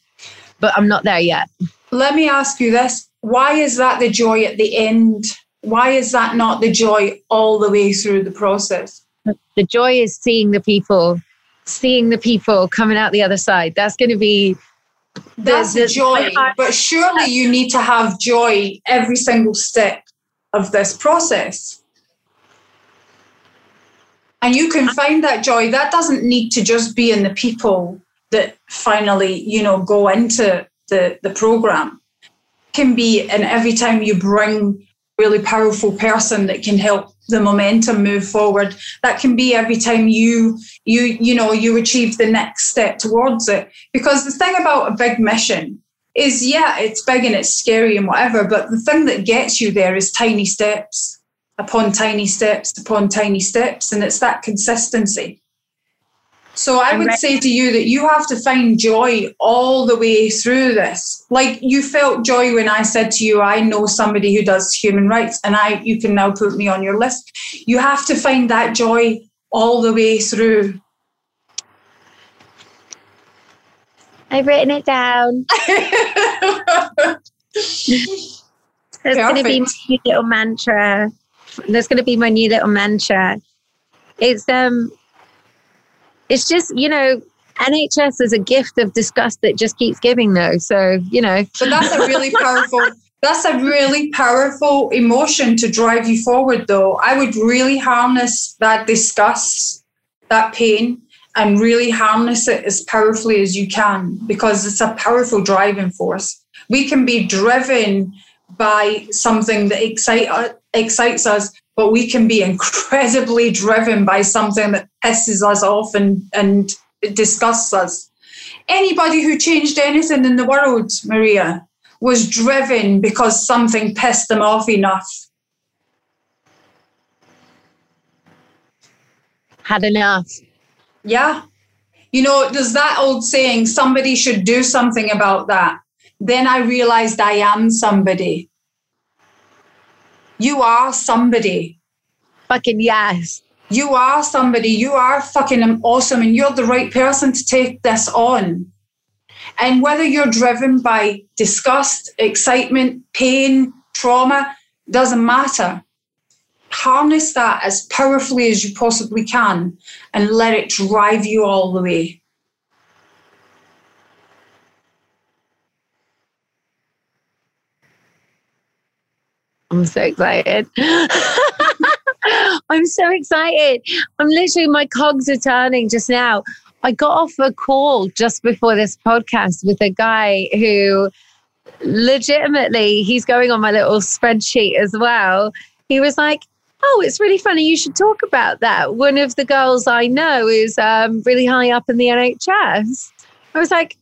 [SPEAKER 2] But I'm not there yet.
[SPEAKER 1] Let me ask you this why is that the joy at the end? Why is that not the joy all the way through the process?
[SPEAKER 2] The joy is seeing the people, seeing the people coming out the other side. That's going to be.
[SPEAKER 1] That's the, the joy. But surely you need to have joy every single step of this process. And you can find that joy. That doesn't need to just be in the people that finally, you know, go into the, the program can be and every time you bring really powerful person that can help the momentum move forward. That can be every time you you you know you achieve the next step towards it. Because the thing about a big mission is yeah it's big and it's scary and whatever but the thing that gets you there is tiny steps upon tiny steps upon tiny steps. And it's that consistency so I would say to you that you have to find joy all the way through this. Like you felt joy when I said to you, I know somebody who does human rights and I you can now put me on your list. You have to find that joy all the way through.
[SPEAKER 2] I've written it down. <laughs> There's going to be my new little mantra. There's going to be my new little mantra. It's um it's just, you know, NHS is a gift of disgust that just keeps giving though. So, you know.
[SPEAKER 1] But that's a really powerful that's a really powerful emotion to drive you forward though. I would really harness that disgust, that pain, and really harness it as powerfully as you can because it's a powerful driving force. We can be driven by something that excite, uh, excites us but we can be incredibly driven by something that pisses us off and, and disgusts us. Anybody who changed anything in the world, Maria, was driven because something pissed them off enough.
[SPEAKER 2] Had enough.
[SPEAKER 1] Yeah. You know, there's that old saying somebody should do something about that. Then I realized I am somebody. You are somebody.
[SPEAKER 2] Fucking yes.
[SPEAKER 1] You are somebody. You are fucking awesome and you're the right person to take this on. And whether you're driven by disgust, excitement, pain, trauma, doesn't matter. Harness that as powerfully as you possibly can and let it drive you all the way.
[SPEAKER 2] I'm so excited. <laughs> I'm so excited. I'm literally, my cogs are turning just now. I got off a call just before this podcast with a guy who legitimately, he's going on my little spreadsheet as well. He was like, Oh, it's really funny. You should talk about that. One of the girls I know is um, really high up in the NHS. I was like,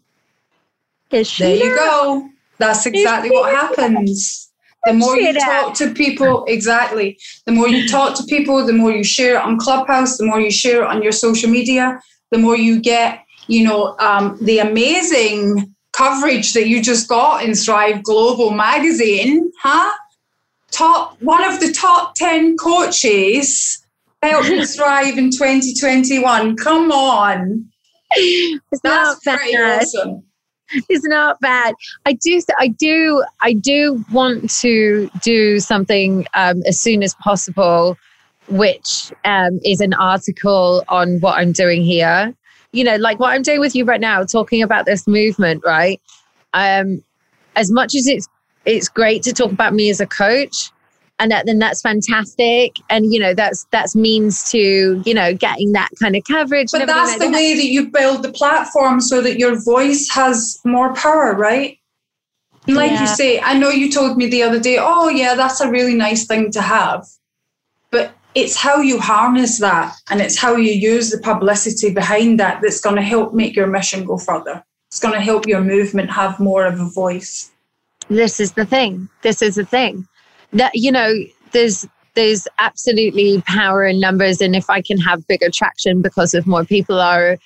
[SPEAKER 1] Is she? There you go. That's exactly what happens. The more you talk to people, exactly. The more you talk to people, the more you share it on Clubhouse, the more you share it on your social media, the more you get, you know, um, the amazing coverage that you just got in Thrive Global magazine, huh? Top one of the top 10 coaches helping <laughs> thrive in 2021. Come on.
[SPEAKER 2] It's That's pretty awesome. <laughs> It's not bad. I do, I do, I do want to do something um, as soon as possible which um, is an article on what I'm doing here. You know, like what I'm doing with you right now, talking about this movement, right? Um, as much as it's it's great to talk about me as a coach, and that, then that's fantastic, and you know that's that's means to you know getting that kind of coverage.
[SPEAKER 1] But that's like the that. way that you build the platform so that your voice has more power, right? Like yeah. you say, I know you told me the other day, oh yeah, that's a really nice thing to have, but it's how you harness that and it's how you use the publicity behind that that's going to help make your mission go further. It's going to help your movement have more of a voice.
[SPEAKER 2] This is the thing. This is the thing. That you know, there's there's absolutely power in numbers and if I can have bigger traction because of more people are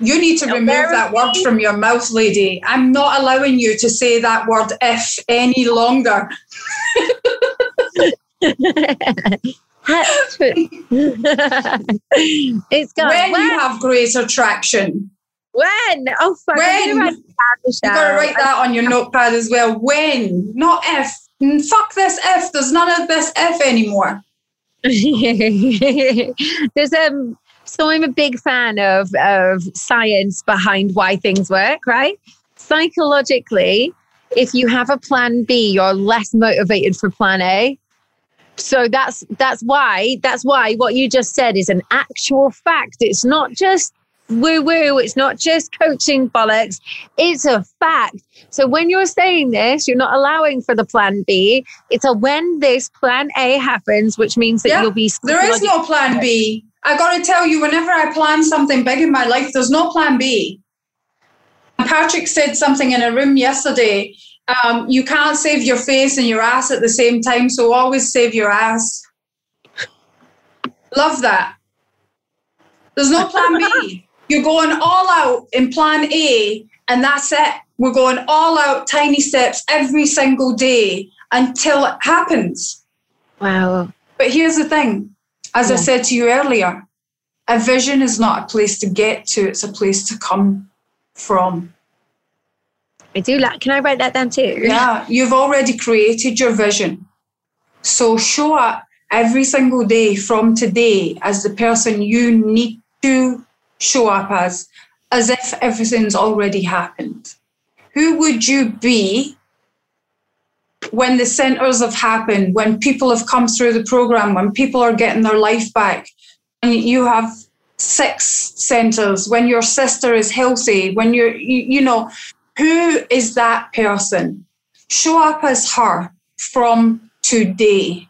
[SPEAKER 1] you need to remove that word from your mouth, lady. I'm not allowing you to say that word if any longer. <laughs>
[SPEAKER 2] it's
[SPEAKER 1] going when, when you have greater traction.
[SPEAKER 2] When? Oh, fuck.
[SPEAKER 1] When? You've got to write that on your notepad as well. When, not if. Mm, fuck this F. There's none of this F anymore. <laughs>
[SPEAKER 2] There's um. So I'm a big fan of of science behind why things work. Right? Psychologically, if you have a plan B, you're less motivated for plan A so that's that's why that's why what you just said is an actual fact it's not just woo woo it's not just coaching bollocks it's a fact so when you're saying this you're not allowing for the plan b it's a when this plan a happens which means that yeah, you'll be
[SPEAKER 1] there is no plan b i got to tell you whenever i plan something big in my life there's no plan b patrick said something in a room yesterday um, you can't save your face and your ass at the same time, so always save your ass. Love that. There's no plan B. <laughs> You're going all out in plan A, and that's it. We're going all out, tiny steps every single day until it happens.
[SPEAKER 2] Wow.
[SPEAKER 1] But here's the thing as yeah. I said to you earlier, a vision is not a place to get to, it's a place to come from.
[SPEAKER 2] I do like. Can I write that down too?
[SPEAKER 1] Yeah, you've already created your vision. So show up every single day from today as the person you need to show up as, as if everything's already happened. Who would you be when the centers have happened, when people have come through the program, when people are getting their life back, and you have six centers, when your sister is healthy, when you're, you, you know, who is that person? Show up as her from today.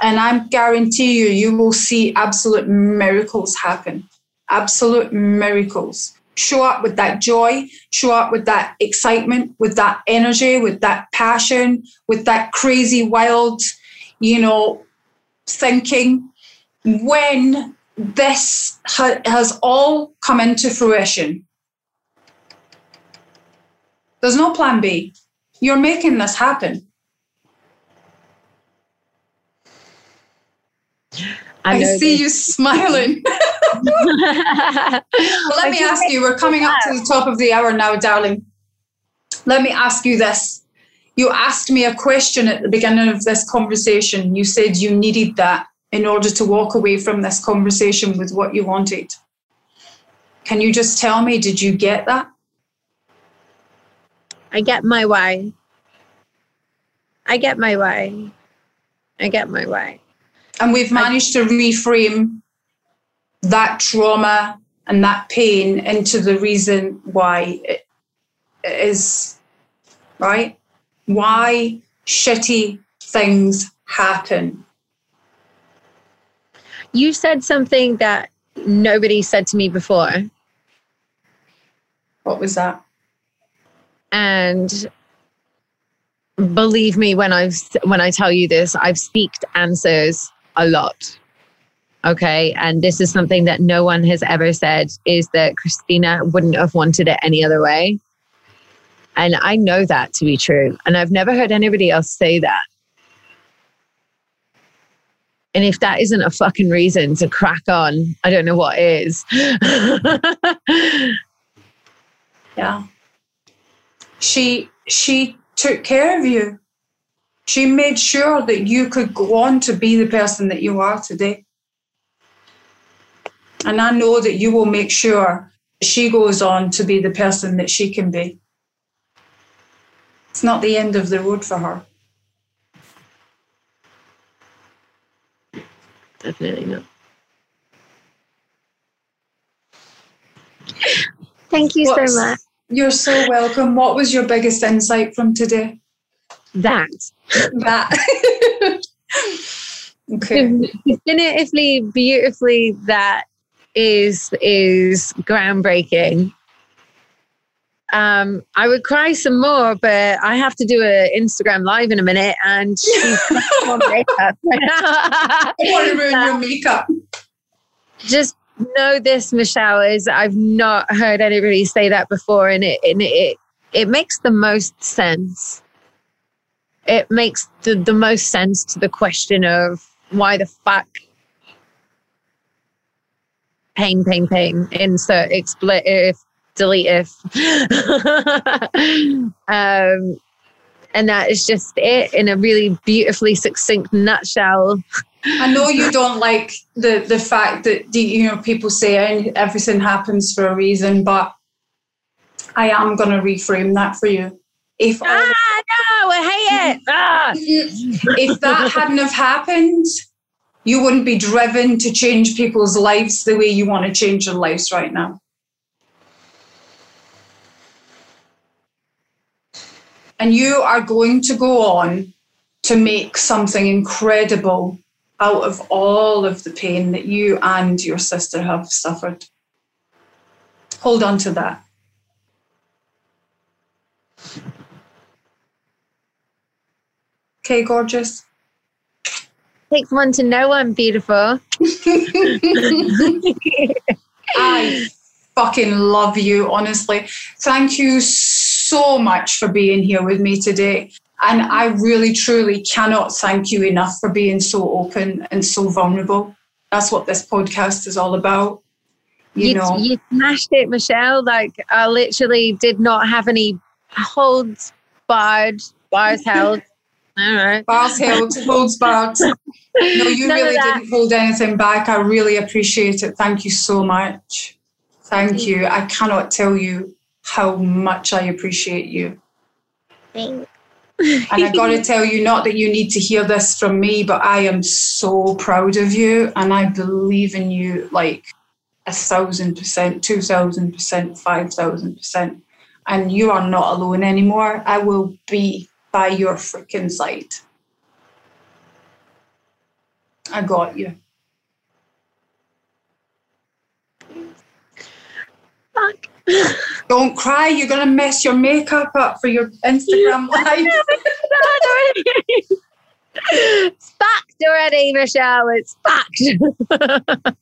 [SPEAKER 1] And I guarantee you, you will see absolute miracles happen. Absolute miracles. Show up with that joy, show up with that excitement, with that energy, with that passion, with that crazy, wild, you know, thinking. When this ha- has all come into fruition, there's no plan B. You're making this happen. I, I see you smiling. <laughs> well, let me ask you, we're coming up to the top of the hour now, darling. Let me ask you this. You asked me a question at the beginning of this conversation. You said you needed that in order to walk away from this conversation with what you wanted. Can you just tell me, did you get that?
[SPEAKER 2] I get my way. I get my way. I get my way.
[SPEAKER 1] And we've managed to reframe that trauma and that pain into the reason why it is, right? Why shitty things happen.
[SPEAKER 2] You said something that nobody said to me before.
[SPEAKER 1] What was that?
[SPEAKER 2] And believe me when I've when I tell you this, I've speaked answers a lot. Okay. And this is something that no one has ever said is that Christina wouldn't have wanted it any other way. And I know that to be true. And I've never heard anybody else say that. And if that isn't a fucking reason to crack on, I don't know what is. <laughs>
[SPEAKER 1] yeah. She she took care of you. She made sure that you could go on to be the person that you are today. And I know that you will make sure she goes on to be the person that she can be. It's not the end of the road for her.
[SPEAKER 2] Definitely not. Thank you What's, so much.
[SPEAKER 1] You're so welcome. What was your biggest insight from today?
[SPEAKER 2] That.
[SPEAKER 1] That. okay.
[SPEAKER 2] Definitively, beautifully, that is is groundbreaking. Um, I would cry some more, but I have to do an Instagram live in a minute, and she's <laughs> on makeup.
[SPEAKER 1] I want to ruin your makeup.
[SPEAKER 2] Just know this, Michelle, is I've not heard anybody say that before, and it and it it makes the most sense. It makes the, the most sense to the question of why the fuck pain, pain, pain, insert if delete if. <laughs> um, and that is just it in a really beautifully succinct nutshell.
[SPEAKER 1] I know you don't like the the fact that you know people say everything happens for a reason, but I am going to reframe that for you.
[SPEAKER 2] If ah, no, I hate it. Ah. <laughs>
[SPEAKER 1] if that hadn't have happened, you wouldn't be driven to change people's lives the way you want to change your lives right now. And you are going to go on to make something incredible out of all of the pain that you and your sister have suffered. Hold on to that. Okay, gorgeous.
[SPEAKER 2] Takes one to know one, beautiful. <laughs>
[SPEAKER 1] I fucking love you, honestly. Thank you so much for being here with me today. And I really, truly cannot thank you enough for being so open and so vulnerable. That's what this podcast is all about. You, you know,
[SPEAKER 2] you smashed it, Michelle. Like I literally did not have any holds barred, bars held. All right.
[SPEAKER 1] Bars held, holds barred. No, you None really didn't hold anything back. I really appreciate it. Thank you so much. Thank you. I cannot tell you how much I appreciate you.
[SPEAKER 2] Thanks
[SPEAKER 1] and I got to <laughs> tell you, not that you need to hear this from me, but I am so proud of you and I believe in you like a thousand percent, two thousand percent, five thousand percent. And you are not alone anymore. I will be by your freaking side. I got you.
[SPEAKER 2] Fuck.
[SPEAKER 1] Don't cry. You're going to mess your makeup up for your Instagram <laughs> live.
[SPEAKER 2] it's fucked already, Michelle. It's fucked.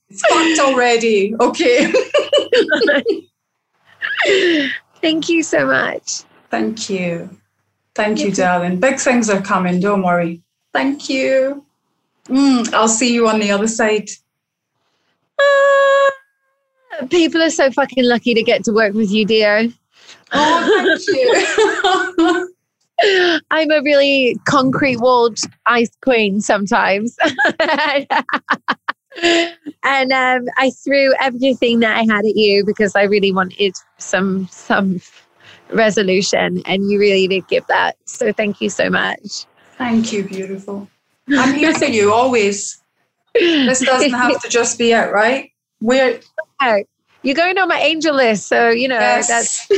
[SPEAKER 1] it's fucked already. Okay. <laughs>
[SPEAKER 2] Thank you so much.
[SPEAKER 1] Thank you. Thank you, darling. Big things are coming. Don't worry. Thank you. Mm, I'll see you on the other side.
[SPEAKER 2] Ah. People are so fucking lucky to get to work with you, dear.
[SPEAKER 1] Oh, thank you. <laughs>
[SPEAKER 2] I'm a really concrete walled ice queen sometimes. <laughs> and um, I threw everything that I had at you because I really wanted some some resolution, and you really did give that. So thank you so much.
[SPEAKER 1] Thank you, beautiful. I'm here for you always. This doesn't have to just be it, right? We're okay.
[SPEAKER 2] you're going on my angel list, so you know
[SPEAKER 1] yes.
[SPEAKER 2] that's.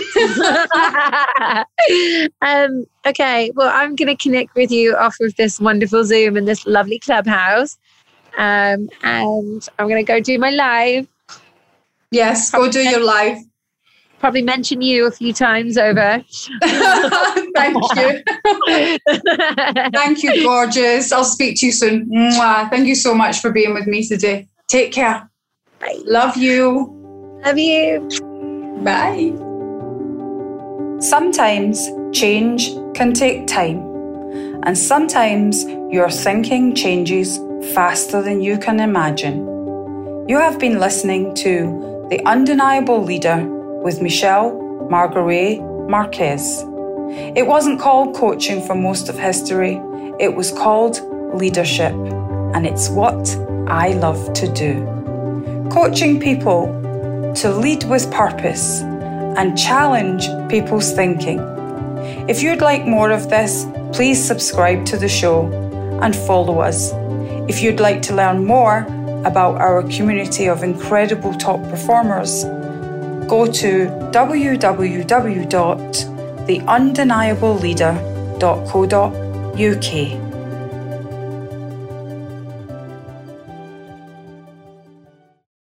[SPEAKER 2] <laughs> um, okay, well, I'm going to connect with you off of this wonderful Zoom and this lovely clubhouse, um, and I'm going to go do my live.
[SPEAKER 1] Yes, go do your live.
[SPEAKER 2] Probably mention you a few times over. <laughs>
[SPEAKER 1] Thank you. <laughs> Thank you, gorgeous. I'll speak to you soon. Mwah. Thank you so much for being with me today. Take care.
[SPEAKER 2] Bye.
[SPEAKER 1] Love you.
[SPEAKER 2] Love you.
[SPEAKER 1] Bye. Sometimes change can take time, and sometimes your thinking changes faster than you can imagine. You have been listening to The Undeniable Leader with Michelle Marguerite Marquez. It wasn't called coaching for most of history, it was called leadership, and it's what I love to do. Coaching people to lead with purpose and challenge people's thinking. If you'd like more of this, please subscribe to the show and follow us. If you'd like to learn more about our community of incredible top performers, go to www.theundeniableleader.co.uk.